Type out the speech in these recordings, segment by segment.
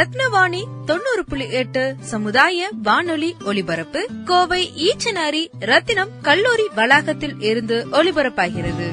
ரத்னவாணி தொண்ணூறு புள்ளி எட்டு சமுதாய வானொலி ஒலிபரப்பு கோவை ஈச்சனாரி ரத்தினம் கல்லூரி வளாகத்தில் இருந்து ஒலிபரப்பாகிறது.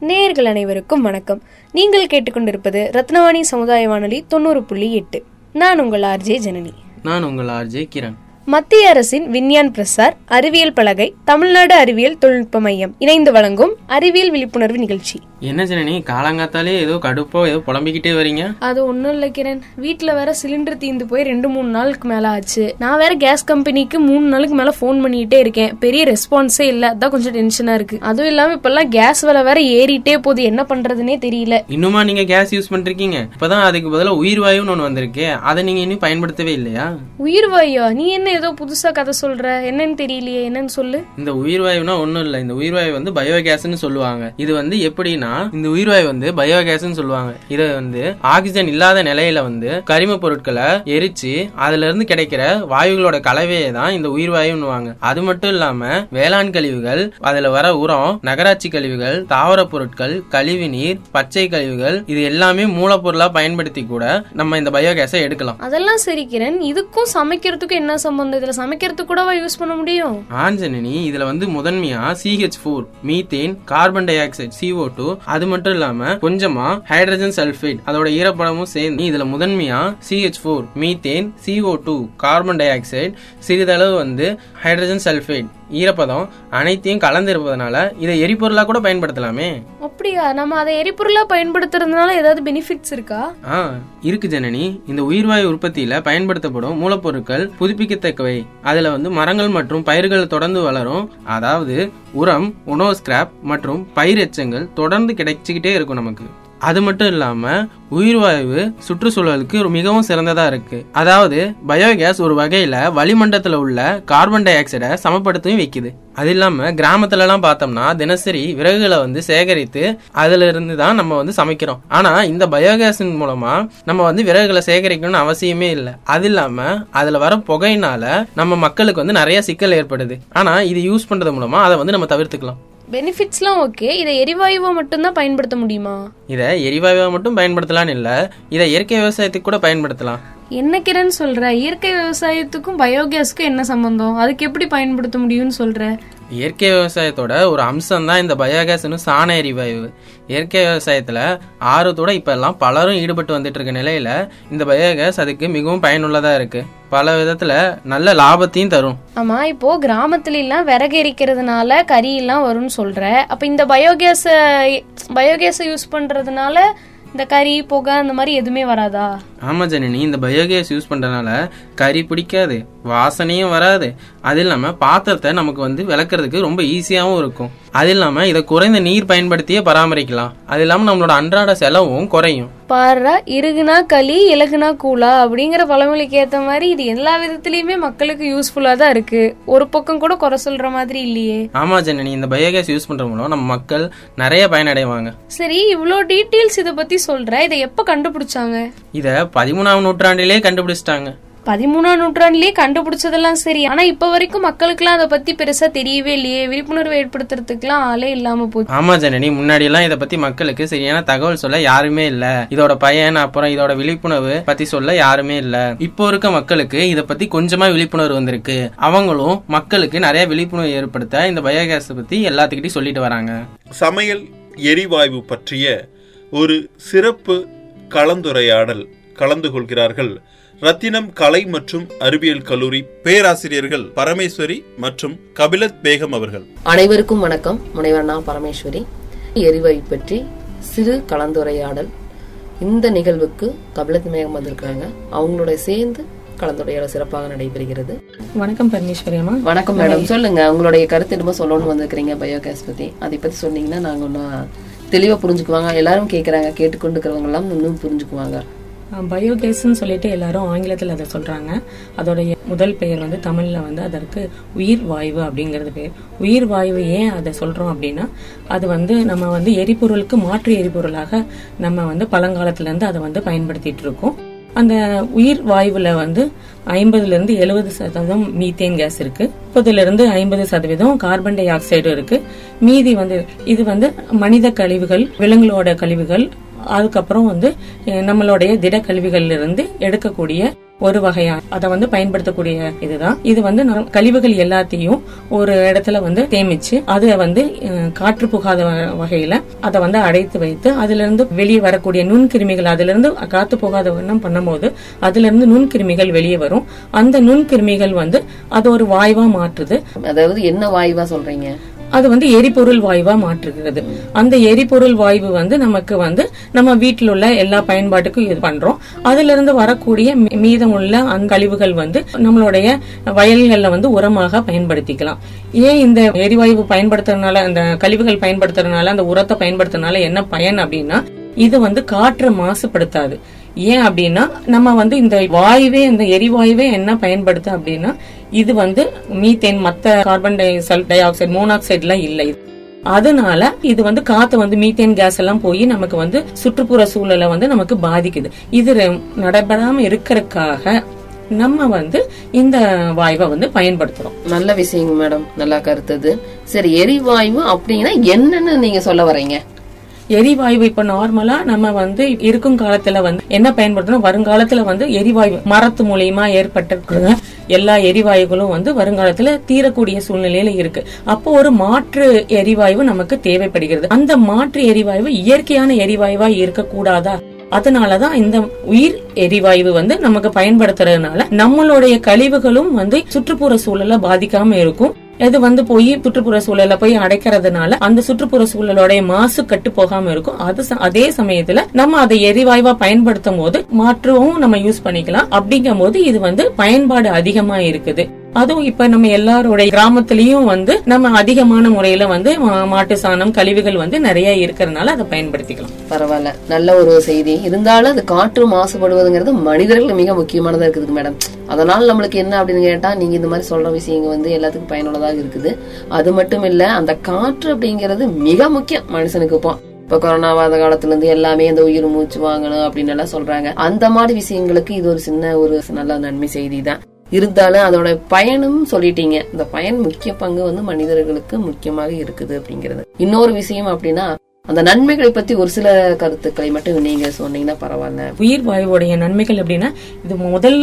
நேயர்கள் அனைவருக்கும் வணக்கம். நீங்கள் கேட்டுக்கொண்டிருப்பது ரத்னவாணி சமுதாய வானொலி தொண்ணூறு புள்ளி எட்டு. நான் உங்கள் ஆர்ஜே ஜனனி. நான் உங்கள் ஆர்ஜே கிரண். மத்திய அரசின் விஞ்ஞான் பிரசார் அறிவியல் பலகை தமிழ்நாடு அறிவியல் தொழில்நுட்ப மையம் இணைந்து வழங்கும் அறிவியல் விழிப்புணர்வு நிகழ்ச்சி. என்ன ஜனனி காலங்காத்தாலே ஏதோ கடுப்போ ஏதோ புலம்பிக்கிட்டே வரீங்க? அது ஒன்றும் இல்லை கிரண். வீட்டில் வேற சிலிண்டர் தீந்து போய் ரெண்டு மூணு நாளுக்கு மேலே ஆச்சு. நான் வேற கேஸ் கம்பெனிக்கு மூணு நாளுக்கு மேலே ஃபோன் பண்ணிக்கிட்டே இருக்கேன். பெரிய ரெஸ்பான்ஸே இல்லை. அதான் கொஞ்சம் டென்ஷனாக இருக்கு. அதுவும் இல்லாமல் இப்பெல்லாம் கேஸ் விலை வேற ஏறிட்டே போகுது. என்ன பண்றதுனே தெரியல. இன்னுமா நீங்க கேஸ் யூஸ் பண்றீங்க? இப்பதான் அதுக்கு பதிலா உயிர் வாயுன்னு ஒண்ணு வந்திருக்கு. அதை நீங்க இன்னும் பயன்படுத்தவே இல்லையா? உயிர் வாயா? நீ என்ன ஏதோ புதுசா கதை சொல்ற? என்னன்னு தெரியலையே. என்னன்னு சொல்லு. இந்த உயிர் வாயுனா ஒண்ணும் இல்ல. இந்த உயிர் வாயு வந்து பயோகேஸ்னு சொல்லுவாங்க. இது வந்து எப்படின்னா இந்த உயிர் வாயு வந்து பயோகேஸ்னு சொல்லுவாங்க. இதை வந்து ஆக்சிஜன் இல்லாத நிலையில வந்து கரிம பொருட்களை எரிச்சு அதுல இருந்து கிடைக்கிற வாயுகளோட கலவையை தான் இந்த உயிர் வாயுன்னுவாங்க அது மட்டும் இல்லாம வேளாண் கழிவுகள் அதுல வர உரம் நகராட்சி கழிவுகள் தாவர பொருட்கள் கழிவு நீர் பச்சை கழிவுகள் இது எல்லாமே மூலப்பொருளா பயன்படுத்தி கூட நம்ம இந்த பயோகேஸை எடுக்கலாம். அதெல்லாம் சரி கிரண் இதுக்கும் சமைக்கிறதுக்கும் என்ன சம்பந்தம்? இதுல சமைக்கிறதுக்கு கூடவா யூஸ் பண்ண முடியும்? ஆஞ்சனி இதுல வந்து முதன்மையா CH four methane carbon dioxide CO two அது மட்டும் இல்லாம கொஞ்சமா ஹைட்ரஜன் சல்பைட் அதோட ஈரப்படமும் சேர்ந்து இதுல முதன்மையா CH four methane CO two carbon dioxide சிறிதளவு வந்து ஹைட்ரஜன் சல்பேட் ஈரப்பதம் அனைத்தையும் கலந்திருப்பதனால இதை எரிபொருளா கூட பயன்படுத்தலாமே. அப்படியா? நம்ம அதை எரிபொருளா பயன்படுத்துறதுனால ஏதாவது பெனிஃபிட்ஸ் இருக்கா? ஆ இருக்கு ஜனனி. இந்த உயிர்வாயு உற்பத்தியில பயன்படுத்தப்படும் மூலப்பொருட்கள் புதுப்பிக்கத்தக்கவை. அதுல வந்து மரங்கள் மற்றும் பயிர்கள் தொடர்ந்து வளரும். அதாவது உரம் உணவு ஸ்கிராப் மற்றும் பயிர் எச்சங்கள் தொடர்ந்து கிடைச்சிக்கிட்டே இருக்கும் நமக்கு. அது மட்டும் இல்லாம உயிர்வாயு சுற்றுச்சூழலுக்கு ஒரு மிகவும் சிறந்ததா இருக்கு. அதாவது பயோகேஸ் ஒரு வகையில வளிமண்டலத்துல உள்ள கார்பன் டை ஆக்சைடை சமப்படுத்தவும் வைக்குது. அது இல்லாம கிராமத்துல எல்லாம் பார்த்தோம்னா தினசரி விறகுகளை வந்து சேகரித்து அதுல இருந்து தான் நம்ம வந்து சமைக்கிறோம். ஆனா இந்த பயோகேஸின் மூலமா நம்ம வந்து விறகுகளை சேகரிக்கணும்னு அவசியமே இல்லை. அது இல்லாம அதுல வர புகையினால நம்ம மக்களுக்கு வந்து நிறைய சிக்கல் ஏற்படுது. ஆனா இது யூஸ் பண்றது மூலமா அதை வந்து நம்ம தவிர்த்துக்கலாம். பெனிஃபிட்ஸ்லாம் ஓகே இதை எரிவாயுவா மட்டும்தான் பயன்படுத்த முடியுமா? இதை எரிவாயுவா மட்டும் பயன்படுத்தலாம்னு இல்ல. இதை இயற்கை விவசாயத்துக்கு கூட பயன்படுத்தலாம். என்ன கிரண் சொல்ற? இயற்கை விவசாயத்துக்கும் பயோகேஸ்க்கும் என்ன சம்பந்தம்? அதுக்கு எப்படி பயன்படுத்த முடியும்னு சொல்ற? இயற்கை விவசாயத்தோட ஒரு அம்சம் தான் இந்த பயோகேஸ்னு சாண எரிவாயு இயற்கை விவசாயத்தில் ஆர்வத்தோட இப்போ எல்லாம் பலரும் ஈடுபட்டு வந்துட்டு இருக்க நிலையில் இந்த பயோகேஸ் அதுக்கு மிகவும் பயனுள்ளதாக இருக்குது பல விதத்துல நல்ல லாபத்தையும் தரும். ஆமா இப்போ கிராமத்துல எல்லாம் விறகு எரிக்கிறதுனால கறி எல்லாம் வரும்னு சொல்ற. அப்ப இந்த பயோகேஸ பயோகேஸ யூஸ் பண்றதுனால இந்த கறி புகை அந்த மாதிரி எதுவுமே வராதா? ஆமா ஜனனி இந்த பயோகேஸ் யூஸ் பண்றதுனால கறி பிடிக்காது வாசனையும் வராது. அது இல்லாம பாத்திரத்தை நமக்கு வந்து விளக்குறதுக்கு ரொம்ப ஈஸியாவும் இருக்கும். அது இல்லாம இதை குறைந்த நீர் பயன்படுத்தியே பராமரிக்கலாம். அது இல்லாம நம்மளோட அன்றாட செலவும் குறையும். பாருடா இருகுனா களி இலகுனா கூலா அப்படிங்கிற பழமொழிக்கு ஏத்த மாதிரி இது எல்லா விதத்திலயுமே மக்களுக்கு யூஸ்ஃபுல்லா தான் இருக்கு. ஒரு பக்கம் கூட குறை சொல்ற மாதிரி இல்லையே. ஆமா ஜனனி இந்த பயோகேஸ் யூஸ் பண்ற மூலம் நம்ம மக்கள் நிறைய பயனடைவாங்க. சரி இவ்ளோ டீட்டெயில்ஸ் இத பத்தி சொல்ற இதை எப்ப கண்டுபிடிச்சாங்க? இத பதிமூணாம் நூற்றாண்டிலே கண்டுபிடிச்சிட்டாங்க. பதிமூணாம் நூற்றாண்டுலயே கண்டுபிடிச்சதெல்லாம் சரி. ஆனா இப்ப வரைக்கும் மக்களுக்குலாம் அதை பத்தி பெருசா தெரியவே இல்லையே. விழிப்புணர்வு ஏற்படுத்துறதுக்குலாம் ஆளே இல்லாம போச்சு. ஆமா ஜனனி. முன்னாடி எல்லாம் இத பத்தி மக்களுக்கு சரியான தகவல் சொல்ல யாருமே இல்ல. இதோட பயன் அப்புறம் இதோட விழிப்புணர்வு பத்தி சொல்ல யாருமே இல்ல. இப்போ இருக்க மக்களுக்கு இத பத்தி கொஞ்சமா விழிப்புணர்வு வந்திருக்கு. அவங்களும் மக்களுக்கு நிறைய விழிப்புணர்வு ஏற்படுத்த இந்த பயோகேஸ் பத்தி எல்லாத்துக்கிட்டையும் சொல்லிட்டு வராங்க. சமையல் எரிவாயு பற்றிய ஒரு சிறப்பு கலந்துரையாடல் கலந்து கொள்கிறார்கள் ரத்தினம் கலை மற்றும் அறிவியல் கல்லூரி பேராசிரியர்கள் பரமேஸ்வரி மற்றும் கபிலத் பேகம் அவர்கள். அனைவருக்கும் வணக்கம். முனைவர் நான் பரமேஸ்வரி. எரிவாயு பற்றி சிறு கலந்துரையாடல். இந்த நிகழ்வுக்கு கபிலத் மேகம் வந்திருக்காங்க அவங்களோட சேர்ந்து கலந்துரையாடல் சிறப்பாக நடைபெறுகிறது. வணக்கம் பரமேஸ்வரி அம்மா. வணக்கம் மேடம். சொல்லுங்க உங்களுடைய கருத்து என்னமோ சொல்லணும்னு வந்திருக்கிறீங்க பயோகேஸ் பத்தி. அதை பத்தி சொன்னீங்கன்னா நாங்க இன்னும் தெளிவா புரிஞ்சுக்குவாங்க. எல்லாரும் கேக்குறாங்க கேட்டுக்கொண்டு இருக்கிறவங்க எல்லாம் இன்னும் புரிஞ்சுக்குவாங்க. பயோகேஸ்ன்னு சொல்லிட்டு எல்லாரும் ஆங்கிலத்தில் அதை சொல்கிறாங்க அதோடைய முதல் பெயர் வந்து தமிழில் வந்து அதற்கு உயிர் வாயு அப்படிங்கிறது பேர். உயிர் வாயு ஏன் அதை சொல்கிறோம் அப்படின்னா அது வந்து நம்ம வந்து எரிபொருளுக்கு மாற்று எரிபொருளாக நம்ம வந்து பழங்காலத்துலேருந்து அதை வந்து பயன்படுத்திட்டு இருக்கோம். அந்த உயிர் வாயுவில் வந்து ஐம்பதுலேருந்து எழுபது சதவீதம் மீத்தேன் கேஸ் இருக்குது முப்பதுலேருந்து ஐம்பது சதவீதம் கார்பன் டை ஆக்சைடு இருக்குது மீதி வந்து இது வந்து மனித கழிவுகள் விலங்குகளோட கழிவுகள் அதுக்கப்புறம் வந்து நம்மளுடைய திடக்கழிவுகள்ல இருந்து எடுக்கக்கூடிய ஒரு வகையா அதை வந்து பயன்படுத்தக்கூடிய இதுதான். இது வந்து நம் கழிவுகள் எல்லாத்தையும் ஒரு இடத்துல வந்து தேமிச்சு அதை வந்து காற்று புகாத வ- வகையில அதை வந்து அடைத்து வைத்து அதுல இருந்து வெளியே வரக்கூடிய நுண்கிருமிகள் அதுல இருந்து காத்து போகாத வண்ணம் பண்ணும்போது அதுல இருந்து நுண்கிருமிகள் வெளியே வரும். அந்த நுண்கிருமிகள் வந்து அது ஒரு வாய்வா மாற்றுது. அதாவது என்ன வாய்வா சொல்றீங்க? அது வந்து எரிபொருள் வாயுவா மாற்றுகிறது. அந்த எரிபொருள் வாயு வந்து நமக்கு வந்து நம்ம வீட்டில் உள்ள எல்லா பயன்பாட்டுக்கும் இது பண்றோம். அதுல இருந்து வரக்கூடிய மீதமுள்ள அங்கழிவுகள் வந்து நம்மளுடைய வயல்கள்ல வந்து உரமாக பயன்படுத்திக்கலாம். ஏன் இந்த எரிவாயு பயன்படுத்துறதுனால அந்த கழிவுகள் பயன்படுத்துறதுனால அந்த உரத்தை பயன்படுத்துறதுனால என்ன பயன் அப்படின்னா இது வந்து காற்று மாசுபடுத்தாது. ஏன் அப்படின்னா நம்ம வந்து இந்த வாயுவே இந்த எரிவாயுவே என்ன பயன்படுத்து அப்படின்னா இது வந்து மீத்தேன் மற்ற carbon di dioxide monoxide எல்லாம் இல்லை. அதனால இது வந்து காத்து வந்து மீத்தேன் கேஸ் எல்லாம் போய் நமக்கு வந்து சுற்றுப்புற சூழலை வந்து நமக்கு பாதிக்குது. இது நடைபெறாம இருக்கிறதுக்காக நம்ம வந்து இந்த வாயுவை வந்து பயன்படுத்துறோம். நல்ல விஷயங்க மேடம். நல்லா கருத்துது. சரி எரிவாயு அப்படின்னா என்னன்னு நீங்க சொல்ல வர்றீங்க எரிவாயு இப்ப நார்மலா நம்ம வந்து இருக்கும் காலத்துல வந்து என்ன பயன்படுத்தணும்? வருங்காலத்துல வந்து எரிவாயு மரத்து மூலியமா ஏற்பட்டிருக்கிற எல்லா எரிவாயுகளும் வந்து வருங்காலத்துல தீரக்கூடிய சூழ்நிலையில இருக்கு. அப்போ ஒரு மாற்று எரிவாயு நமக்கு தேவைப்படுகிறது. அந்த மாற்று எரிவாயு இயற்கையான எரிவாயுவா இருக்கக்கூடாதா? அதனாலதான் இந்த உயிர் எரிவாயு வந்து நமக்கு பயன்படுத்துறதுனால நம்மளுடைய கழிவுகளும் வந்து சுற்றுப்புற சூழலை பாதிக்காம இருக்கும். இது வந்து போய் சுற்றுப்புற சூழல போய் அடைக்கிறதுனால அந்த சுற்றுப்புற சூழலோடைய மாசு கட்டு போகாம இருக்கும். அது ச- அதே சமயத்துல நம்ம அதை எரிவாயுவா பயன்படுத்தும் போது மாற்றவும் நம்ம யூஸ் பண்ணிக்கலாம். அப்படிங்கும் போது இது வந்து பயன்பாடு அதிகமா இருக்குது. அதுவும் இப்ப நம்ம எல்லாருடைய கிராமத்திலயும் வந்து நம்ம அதிகமான முறையில வந்து மா- மாட்டு சாணம் கழிவுகள் வந்து நிறைய இருக்கிறதுனால அதை பயன்படுத்திக்கலாம். பரவாயில்ல. நல்ல ஒரு செய்தி. இருந்தாலும் அது காற்று மாசுபடுவதுங்கிறது மனிதர்களுக்கு மிக முக்கியமானதா இருக்குது மேடம் அதனால நம்மளுக்கு என்ன அப்படின்னு கேட்டா நீங்க இந்த மாதிரி சொல்ற விஷயங்கள் வந்து எல்லாத்துக்கும் பயனுள்ளதாக இருக்குது. அது மட்டும் இல்ல அந்த காற்று அப்படிங்கிறது மிக முக்கியம் மனுஷனுக்கு இப்போ. இப்ப கொரோனாவாத காலத்துல இருந்து எல்லாமே அந்த உயிர் மூச்சு வாங்கணும் அப்படின்னு எல்லாம் சொல்றாங்க. அந்த மாதிரி விஷயங்களுக்கு இது ஒரு சின்ன ஒரு நல்ல நன்மை செய்தி தான் இருந்தாலும் அதோட பயனும் சொல்லிட்டீங்க. இந்த பயன் முக்கிய பங்கு வந்து மனிதர்களுக்கு முக்கியமாக இருக்குது அப்படிங்கிறது. இன்னொரு விஷயம் அப்படின்னா அந்த நன்மைகளை பத்தி ஒரு சில கருத்துக்களை மட்டும் நீங்க சொன்னீங்கன்னா பரவாயில்ல. உயிர் வாயுவோடைய நன்மைகள் அப்படின்னா இது முதல்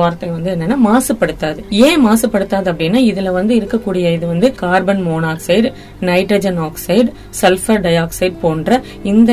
வார்த்தை வந்து என்னன்னா மாசுபடுத்தாது. ஏன் மாசுபடுத்தாது அப்படின்னா இதுல வந்து இருக்கக்கூடிய இது வந்து carbon monoxide nitrogen oxide sulphur dioxide போன்ற இந்த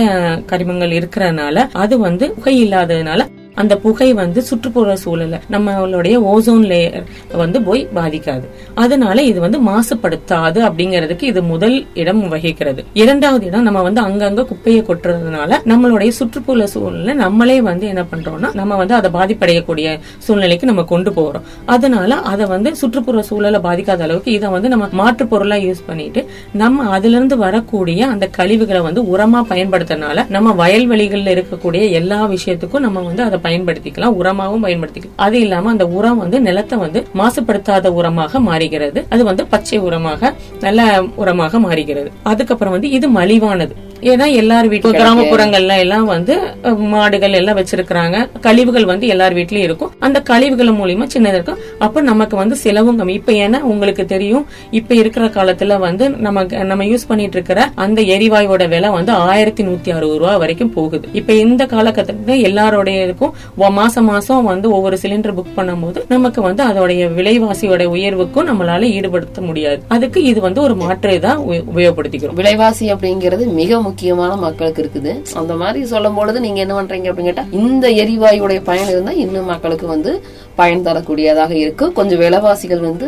கரிமங்கள் இருக்கிறதுனால அது வந்து புகை இல்லாததுனால அந்த புகை வந்து சுற்றுப்புற சூழல நம்மளுடைய ஓசோன் லேயர் வந்து போய் பாதிக்காது. அதனால இது வந்து மாசுபடுத்தாது அப்படிங்கிறதுக்கு இது முதல் இடம் வகிக்கிறது. இரண்டாவது இடம் நம்ம வந்து அங்கங்க குப்பையை கொட்டுறதுனால நம்மளுடைய சுற்றுப்புற சூழ்நிலை நம்மளே வந்து என்ன பண்றோம்னா நம்ம வந்து அதை பாதிப்படையக்கூடிய சூழ்நிலைக்கு நம்ம கொண்டு போறோம். அதனால அதை வந்து சுற்றுப்புற சூழலை பாதிக்காத அளவுக்கு இதை வந்து நம்ம மாற்று பொருளா யூஸ் பண்ணிட்டு நம்ம அதுல இருந்து வரக்கூடிய அந்த கழிவுகளை வந்து உரமா பயன்படுத்துறதுனால நம்ம வயல்வெளிகள்ல இருக்கக்கூடிய எல்லா விஷயத்துக்கும் நம்ம வந்து அதை பயன்படுத்திக்கலாம் உரமாகவும் பயன்படுத்திக்கலாம். அது இல்லாம அந்த உரம் வந்து நிலத்தை வந்து மாசுபடுத்தாத உரமாக மாறுகிறது. அது வந்து பச்சை உரமாக நல்ல உரமாக மாறுகிறது. அதுக்கப்புறம் வந்து இது மலிவானது. ஏன்னா எல்லார் வீட்டு கிராமப்புறங்கள்ல எல்லாம் வந்து மாடுகள் எல்லாம் வச்சிருக்கிறாங்க. கழிவுகள் வந்து எல்லார் வீட்லயும் இருக்கும். அந்த கழிவுகள் மூலியமா சின்னது இருக்கும். அப்ப நமக்கு வந்து செலவும் கம்மி. இப்ப ஏன்னா உங்களுக்கு தெரியும் இப்ப இருக்கிற காலத்துல வந்து நமக்கு நம்ம யூஸ் பண்ணிட்டு இருக்கிற அந்த எரிவாயுவோட விலை வந்து ஆயிரத்தி நூத்தி அறுபது ரூபா வரைக்கும் போகுது. இப்ப இந்த காலகட்டத்துல எல்லாரோடைய இருக்கும் மாசம் மாசம் வந்து ஒவ்வொரு சிலிண்டர் புக் பண்ணும்போது நமக்கு வந்து அதோடைய விலைவாசியோட உயர்வுக்கும் நம்மளால ஈடுபடுத்த முடியாது. அதுக்கு இது வந்து ஒரு மாற்று தான் உப- உபயோகப்படுத்திக்கிறோம். விலைவாசி அப்படிங்கிறது மிக முக்கியமான மக்களுக்கு இருக்குது. அந்த மாதிரி சொல்லும் பொழுது நீங்க என்ன பண்றீங்க அப்படின்னு கேட்டா இந்த எரிவாயுடைய பயன் இருந்தா இன்னும் மக்களுக்கு வந்து பயன் தரக்கூடியதாக இருக்கு. கொஞ்சம் விலைவாசிகள் வந்து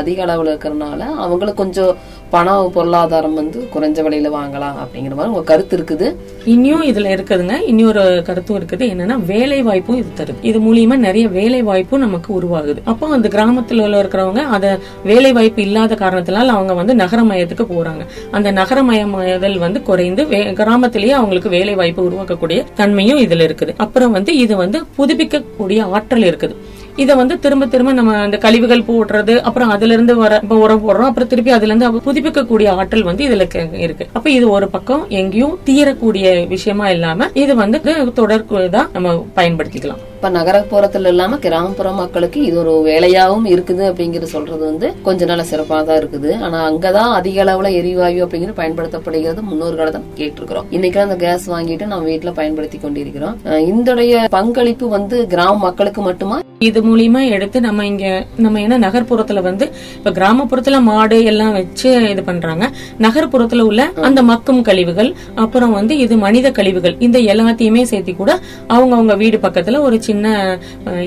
அதிக அளவுல இருக்கிறதுனால அவங்களுக்கு கொஞ்சம் பண பொருளாதாரம் வந்து குறைஞ்ச விலையில வாங்கலாம் அப்படிங்கிற மாதிரி உங்க கருத்து இருக்குது. இனியும் இதுல இருக்குதுங்க. இன்னொரு கருத்தும் இருக்குது. என்னன்னா வேலை வாய்ப்பும் இது தருது. இது மூலியமா நிறைய வேலை வாய்ப்பும் நமக்கு உருவாகுது. அப்போ அந்த கிராமத்துல உள்ள இருக்கிறவங்க அத வேலை வாய்ப்பு இல்லாத காரணத்தினால அவங்க வந்து நகரமயத்துக்கு போறாங்க. அந்த நகரமயமாதல் வந்து குறைந்து வே- கிராமத்திலேயே அவங்களுக்கு வேலை வாய்ப்பு உருவாக்கக்கூடிய தன்மையும் இதுல இருக்குது. அப்புறம் வந்து இது வந்து புதுப்பிக்கக்கூடிய ஆற்றல் இருக்குது. இத வந்து திரும்ப திரும்ப நம்ம அந்த கழிவுகள் போடுறது அப்புறம் அதுல இருந்து வர உரம் போடுறோம் அப்புறம் திருப்பி அதுல இருந்து புதுப்பிக்க புதுப்பிக்கக்கூடிய ஆற்றல் வந்து இதுல இருக்கு. அப்ப இது ஒரு பக்கம் எங்கேயும் தீரக்கூடிய விஷயமா இல்லாம இது வந்து தொடர்தான் நம்ம பயன்படுத்திக்கலாம். இப்ப நகரப்புறத்துல இல்லாம கிராமப்புற மக்களுக்கு இது ஒரு வேலையாவும் இருக்குது அப்படிங்கறது சொல்றது வந்து கொஞ்ச நல்ல சிறப்பாக தான் இருக்குது. ஆனா அங்கதான் அதிக அளவுல எரிவாயு அப்படிங்கிறது பயன்படுத்தப்படுகிறது முன்னோர்களை தான் கேட்டிருக்கிறோம். இன்னைக்கு அந்த கேஸ் வாங்கிட்டு நம்ம வீட்டுல பயன்படுத்தி கொண்டிருக்கிறோம். இதோடைய பங்களிப்பு வந்து கிராம மக்களுக்கு மட்டுமா? இது மூலியமா எடுத்து நம்ம இங்க நம்ம என்ன நகர்ப்புறத்துல வந்து இப்ப கிராமப்புறத்துல மாடு எல்லாம் வச்சு இது பண்றாங்க. நகர்ப்புறத்துல உள்ள அந்த மக்கும் கழிவுகள் அப்புறம் வந்து இது மனித கழிவுகள் இந்த எல்லாத்தையுமே சேர்த்து கூட அவங்க அவங்க வீடு பக்கத்துல ஒரு சின்ன